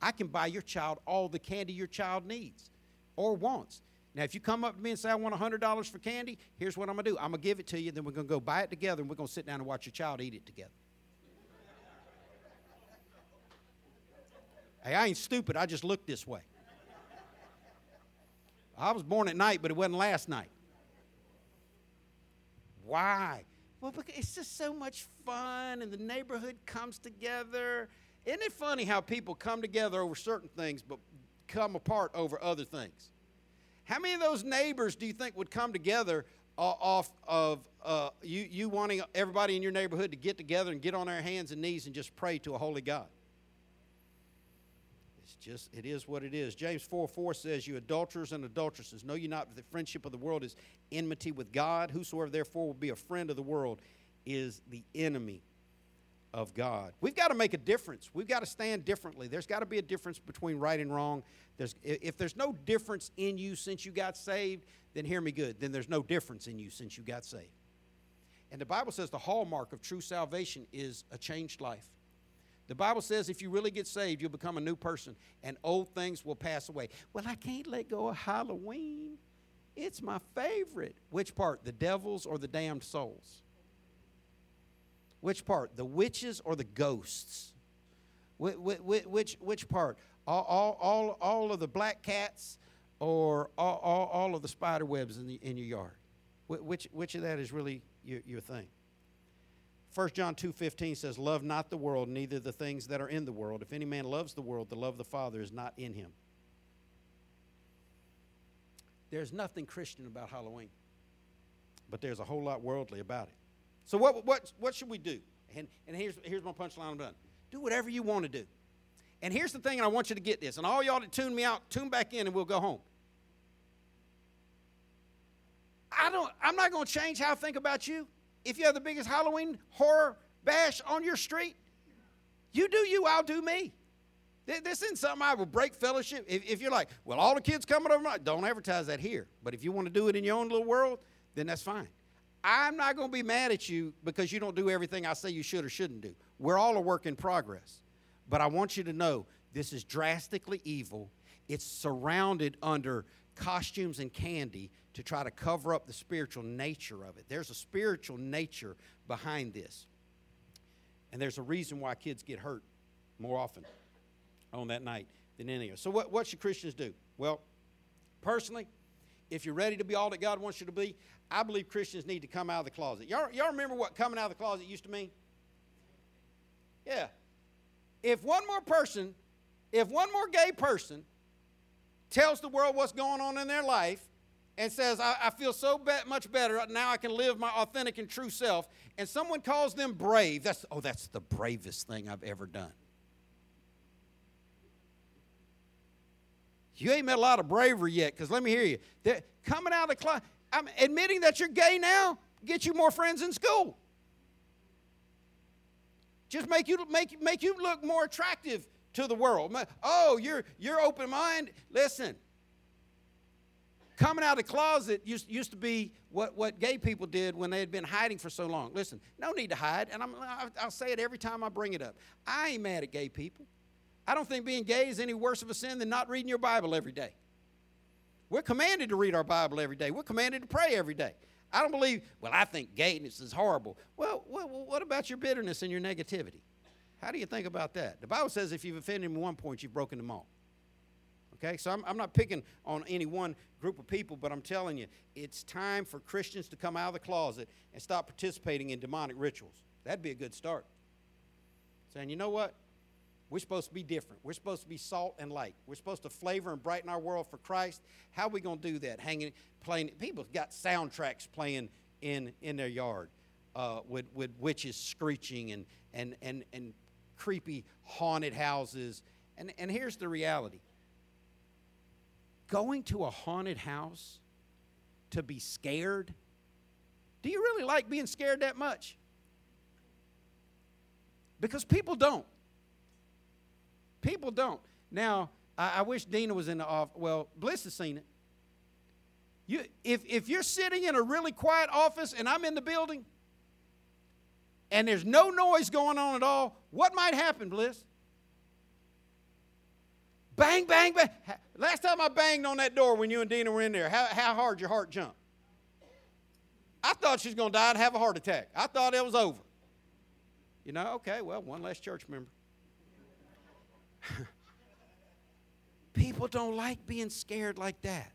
I can buy your child all the candy your child needs or wants. Now, if you come up to me and say, I want $100 for candy, here's what I'm going to do. I'm going to give it to you, then we're going to go buy it together, and we're going to sit down and watch your child eat it together. hey, I ain't stupid. I just look this way. I was born at night, but it wasn't last night. Why? Well, because it's just so much fun, and the neighborhood comes together. Isn't it funny how people come together over certain things but come apart over other things? How many of those neighbors do you think would come together off of uh, you, you wanting everybody in your neighborhood to get together and get on their hands and knees and just pray to a holy God? It's just, it is what it is. James 4 4 says, You adulterers and adulteresses, know you not that the friendship of the world is enmity with God? Whosoever therefore will be a friend of the world is the enemy of God. We've got to make a difference. We've got to stand differently. There's got to be a difference between right and wrong. There's, if there's no difference in you since you got saved, then hear me good. Then there's no difference in you since you got saved. And the Bible says the hallmark of true salvation is a changed life. The Bible says if you really get saved, you'll become a new person and old things will pass away. Well, I can't let go of Halloween. It's my favorite. Which part, the devils or the damned souls? Which part, the witches or the ghosts? Which, which, which part? All, all, all, all of the black cats or all, all, all of the spider webs in, the, in your yard? Which, which of that is really your, your thing? 1 John 2:15 says, "Love not the world, neither the things that are in the world. If any man loves the world, the love of the Father is not in him." There's nothing Christian about Halloween, but there's a whole lot worldly about it. So what, what, what should we do? And, and here's, here's my punchline I'm done. Do whatever you want to do. And here's the thing, and I want you to get this. And all y'all that tune me out, tune back in and we'll go home. I don't, I'm not going to change how I think about you. If you have the biggest Halloween horror bash on your street, you do you, I'll do me. This isn't something I will break fellowship. If, if, you're like, well, all the kids coming over, don't advertise that here. But if you want to do it in your own little world, then that's fine. I'm not going to be mad at you because you don't do everything I say you should or shouldn't do. We're all a work in progress. But I want you to know this is drastically evil. It's surrounded under costumes and candy to try to cover up the spiritual nature of it. There's a spiritual nature behind this. And there's a reason why kids get hurt more often on that night than any other. So, what, what should Christians do? Well, personally, if you're ready to be all that God wants you to be, I believe Christians need to come out of the closet. Y'all, y'all remember what coming out of the closet used to mean? Yeah. If one more person, if one more gay person tells the world what's going on in their life and says, I, I feel so be- much better, now I can live my authentic and true self, and someone calls them brave, that's, oh, that's the bravest thing I've ever done. You ain't met a lot of bravery yet, because let me hear you. They're coming out of the closet, I'm admitting that you're gay now, get you more friends in school. Just make you make, make you look more attractive to the world. Oh, you're you're open minded. Listen. Coming out of the closet used, used to be what, what gay people did when they had been hiding for so long. Listen, no need to hide, and I'm, I'll say it every time I bring it up. I ain't mad at gay people. I don't think being gay is any worse of a sin than not reading your Bible every day. We're commanded to read our Bible every day. We're commanded to pray every day. I don't believe, well, I think gayness is horrible. Well, what about your bitterness and your negativity? How do you think about that? The Bible says if you've offended him at one point, you've broken them all. Okay, so I'm, I'm not picking on any one group of people, but I'm telling you, it's time for Christians to come out of the closet and stop participating in demonic rituals. That'd be a good start. Saying, you know what? We're supposed to be different. We're supposed to be salt and light. We're supposed to flavor and brighten our world for Christ. How are we going to do that? Hanging, playing. People got soundtracks playing in in their yard uh, with with witches screeching and and and and creepy haunted houses. And and here's the reality. Going to a haunted house to be scared. Do you really like being scared that much? Because people don't. People don't. Now, I, I wish Dina was in the office. Well, Bliss has seen it. You, if, if you're sitting in a really quiet office and I'm in the building and there's no noise going on at all, what might happen, Bliss? Bang, bang, bang. Last time I banged on that door when you and Dina were in there, how, how hard your heart jumped? I thought she was going to die and have a heart attack. I thought it was over. You know, okay, well, one less church member. People don't like being scared like that.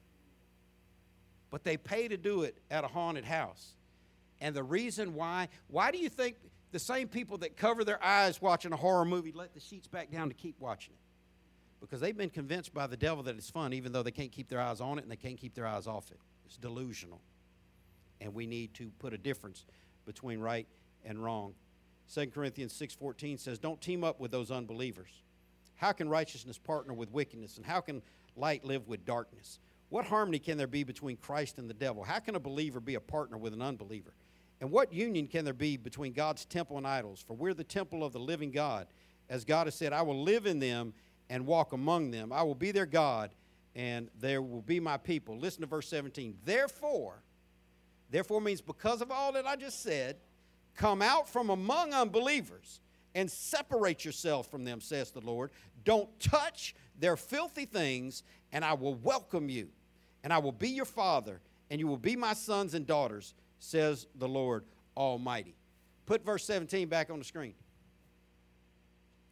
But they pay to do it at a haunted house. And the reason why, why do you think the same people that cover their eyes watching a horror movie let the sheets back down to keep watching it? Because they've been convinced by the devil that it's fun, even though they can't keep their eyes on it and they can't keep their eyes off it. It's delusional. And we need to put a difference between right and wrong. 2 Corinthians 6:14 says, "Don't team up with those unbelievers." How can righteousness partner with wickedness? And how can light live with darkness? What harmony can there be between Christ and the devil? How can a believer be a partner with an unbeliever? And what union can there be between God's temple and idols? For we're the temple of the living God. As God has said, I will live in them and walk among them. I will be their God, and there will be my people. Listen to verse 17. Therefore, therefore means because of all that I just said, come out from among unbelievers and separate yourself from them, says the Lord. Don't touch their filthy things, and I will welcome you. And I will be your father, and you will be my sons and daughters, says the Lord Almighty. Put verse 17 back on the screen.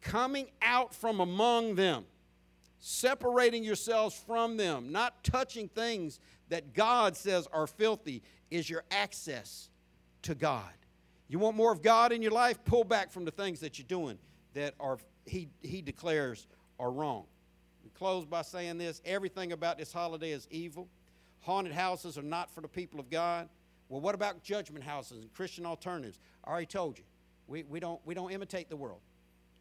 Coming out from among them, separating yourselves from them, not touching things that God says are filthy, is your access to God. You want more of God in your life? Pull back from the things that you're doing that are he, he declares are wrong. We close by saying this everything about this holiday is evil. Haunted houses are not for the people of God. Well, what about judgment houses and Christian alternatives? I already told you. We, we, don't, we don't imitate the world.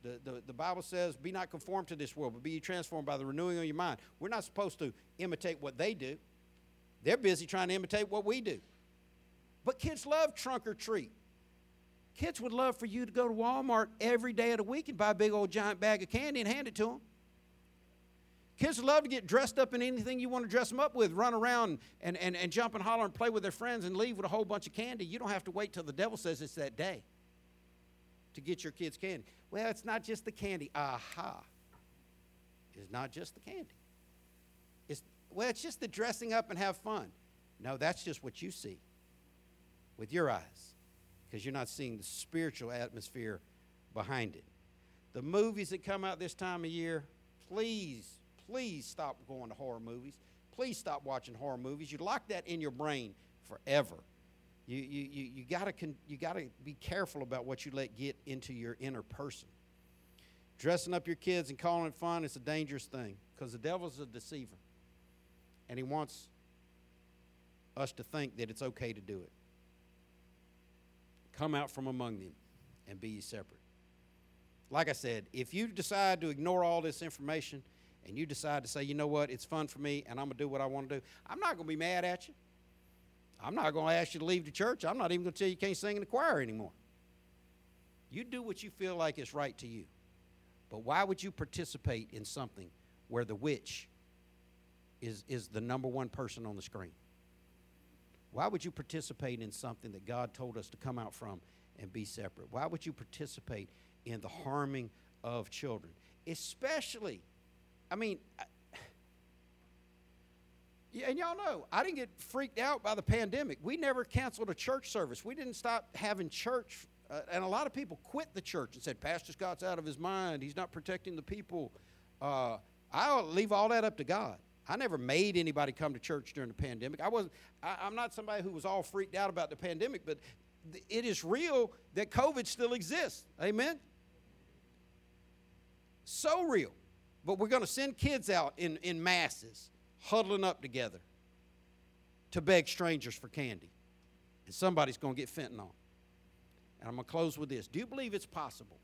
The, the, the Bible says, Be not conformed to this world, but be transformed by the renewing of your mind. We're not supposed to imitate what they do, they're busy trying to imitate what we do. But kids love trunk or treat. Kids would love for you to go to Walmart every day of the week and buy a big old giant bag of candy and hand it to them. Kids love to get dressed up in anything you want to dress them up with, run around and, and, and jump and holler and play with their friends and leave with a whole bunch of candy. You don't have to wait till the devil says it's that day to get your kids candy. Well, it's not just the candy. Aha. It's not just the candy. It's, well, it's just the dressing up and have fun. No, that's just what you see with your eyes because you're not seeing the spiritual atmosphere behind it. The movies that come out this time of year, please, please stop going to horror movies. Please stop watching horror movies. You lock that in your brain forever. You, you, you, you gotta con- you gotta be careful about what you let get into your inner person. Dressing up your kids and calling it fun is a dangerous thing because the devil's a deceiver. And he wants us to think that it's okay to do it. Come out from among them and be ye separate. Like I said, if you decide to ignore all this information and you decide to say, you know what, it's fun for me and I'm going to do what I want to do, I'm not going to be mad at you. I'm not going to ask you to leave the church. I'm not even going to tell you you can't sing in the choir anymore. You do what you feel like is right to you. But why would you participate in something where the witch is, is the number one person on the screen? Why would you participate in something that God told us to come out from and be separate? Why would you participate in the harming of children? Especially, I mean, yeah, and y'all know, I didn't get freaked out by the pandemic. We never canceled a church service. We didn't stop having church. Uh, and a lot of people quit the church and said, Pastor Scott's out of his mind. He's not protecting the people. Uh, I'll leave all that up to God. I never made anybody come to church during the pandemic. I wasn't. I, I'm not somebody who was all freaked out about the pandemic, but th- it is real that COVID still exists. Amen. So real. But we're going to send kids out in, in masses, huddling up together to beg strangers for candy. And somebody's going to get fentanyl. And I'm going to close with this. Do you believe it's possible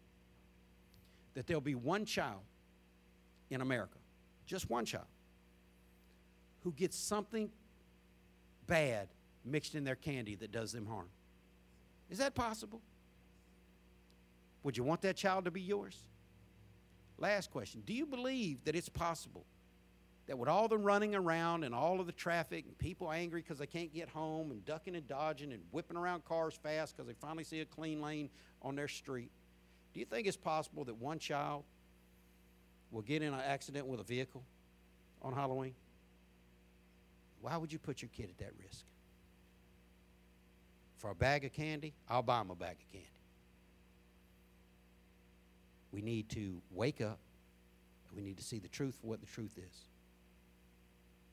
that there'll be one child in America, just one child, who gets something bad mixed in their candy that does them harm? Is that possible? Would you want that child to be yours? Last question Do you believe that it's possible that with all the running around and all of the traffic and people angry because they can't get home and ducking and dodging and whipping around cars fast because they finally see a clean lane on their street, do you think it's possible that one child will get in an accident with a vehicle on Halloween? Why would you put your kid at that risk? For a bag of candy, I'll buy him a bag of candy. We need to wake up. We need to see the truth for what the truth is.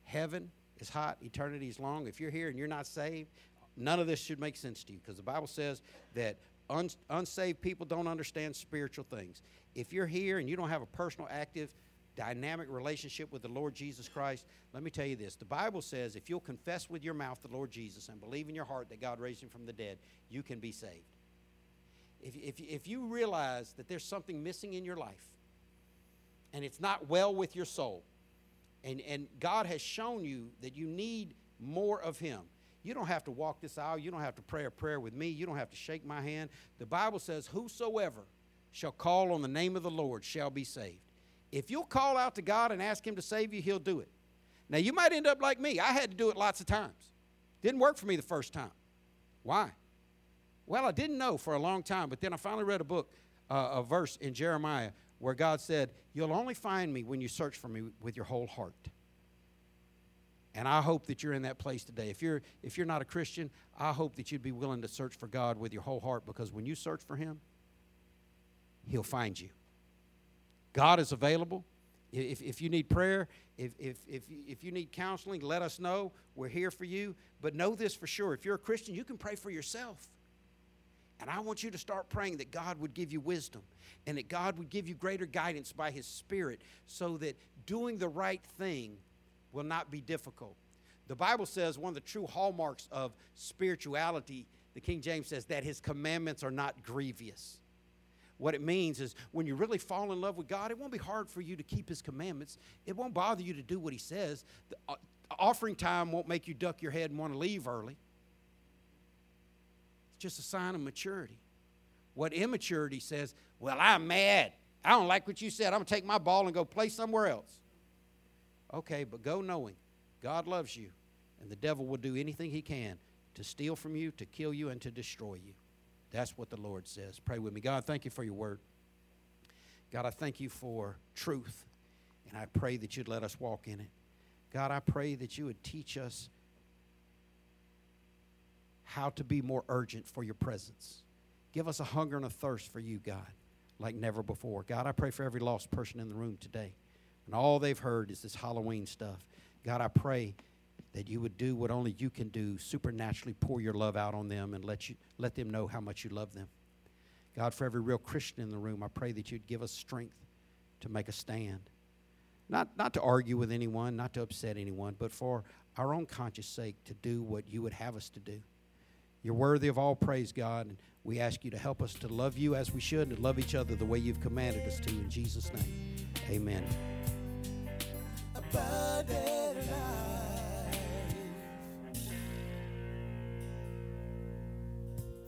Heaven is hot, eternity is long. If you're here and you're not saved, none of this should make sense to you because the Bible says that un- unsaved people don't understand spiritual things. If you're here and you don't have a personal, active, dynamic relationship with the Lord Jesus Christ, let me tell you this. The Bible says if you'll confess with your mouth the Lord Jesus and believe in your heart that God raised him from the dead, you can be saved. If, if, if you realize that there's something missing in your life and it's not well with your soul, and, and God has shown you that you need more of Him. You don't have to walk this aisle. You don't have to pray a prayer with me. You don't have to shake my hand. The Bible says, Whosoever shall call on the name of the Lord shall be saved. If you'll call out to God and ask Him to save you, He'll do it. Now, you might end up like me. I had to do it lots of times. Didn't work for me the first time. Why? Well, I didn't know for a long time, but then I finally read a book, uh, a verse in Jeremiah where God said, You'll only find me when you search for me with your whole heart. And I hope that you're in that place today. If you're, if you're not a Christian, I hope that you'd be willing to search for God with your whole heart because when you search for Him, He'll find you. God is available. If, if you need prayer, if, if, if, if you need counseling, let us know. We're here for you. But know this for sure if you're a Christian, you can pray for yourself. And I want you to start praying that God would give you wisdom and that God would give you greater guidance by His Spirit so that doing the right thing will not be difficult. The Bible says one of the true hallmarks of spirituality, the King James says, that His commandments are not grievous. What it means is when you really fall in love with God, it won't be hard for you to keep His commandments. It won't bother you to do what He says. The uh, offering time won't make you duck your head and want to leave early. It's just a sign of maturity. What immaturity says, well, I'm mad. I don't like what you said. I'm going to take my ball and go play somewhere else. Okay, but go knowing God loves you, and the devil will do anything he can to steal from you, to kill you, and to destroy you. That's what the Lord says. Pray with me. God, thank you for your word. God, I thank you for truth, and I pray that you'd let us walk in it. God, I pray that you would teach us how to be more urgent for your presence. Give us a hunger and a thirst for you, God, like never before. God, I pray for every lost person in the room today. And all they've heard is this Halloween stuff. God, I pray that you would do what only you can do, supernaturally pour your love out on them and let, you, let them know how much you love them. God, for every real Christian in the room, I pray that you'd give us strength to make a stand. Not, not to argue with anyone, not to upset anyone, but for our own conscious sake to do what you would have us to do. You're worthy of all praise, God, and we ask you to help us to love you as we should and to love each other the way you've commanded us to. In Jesus' name, amen.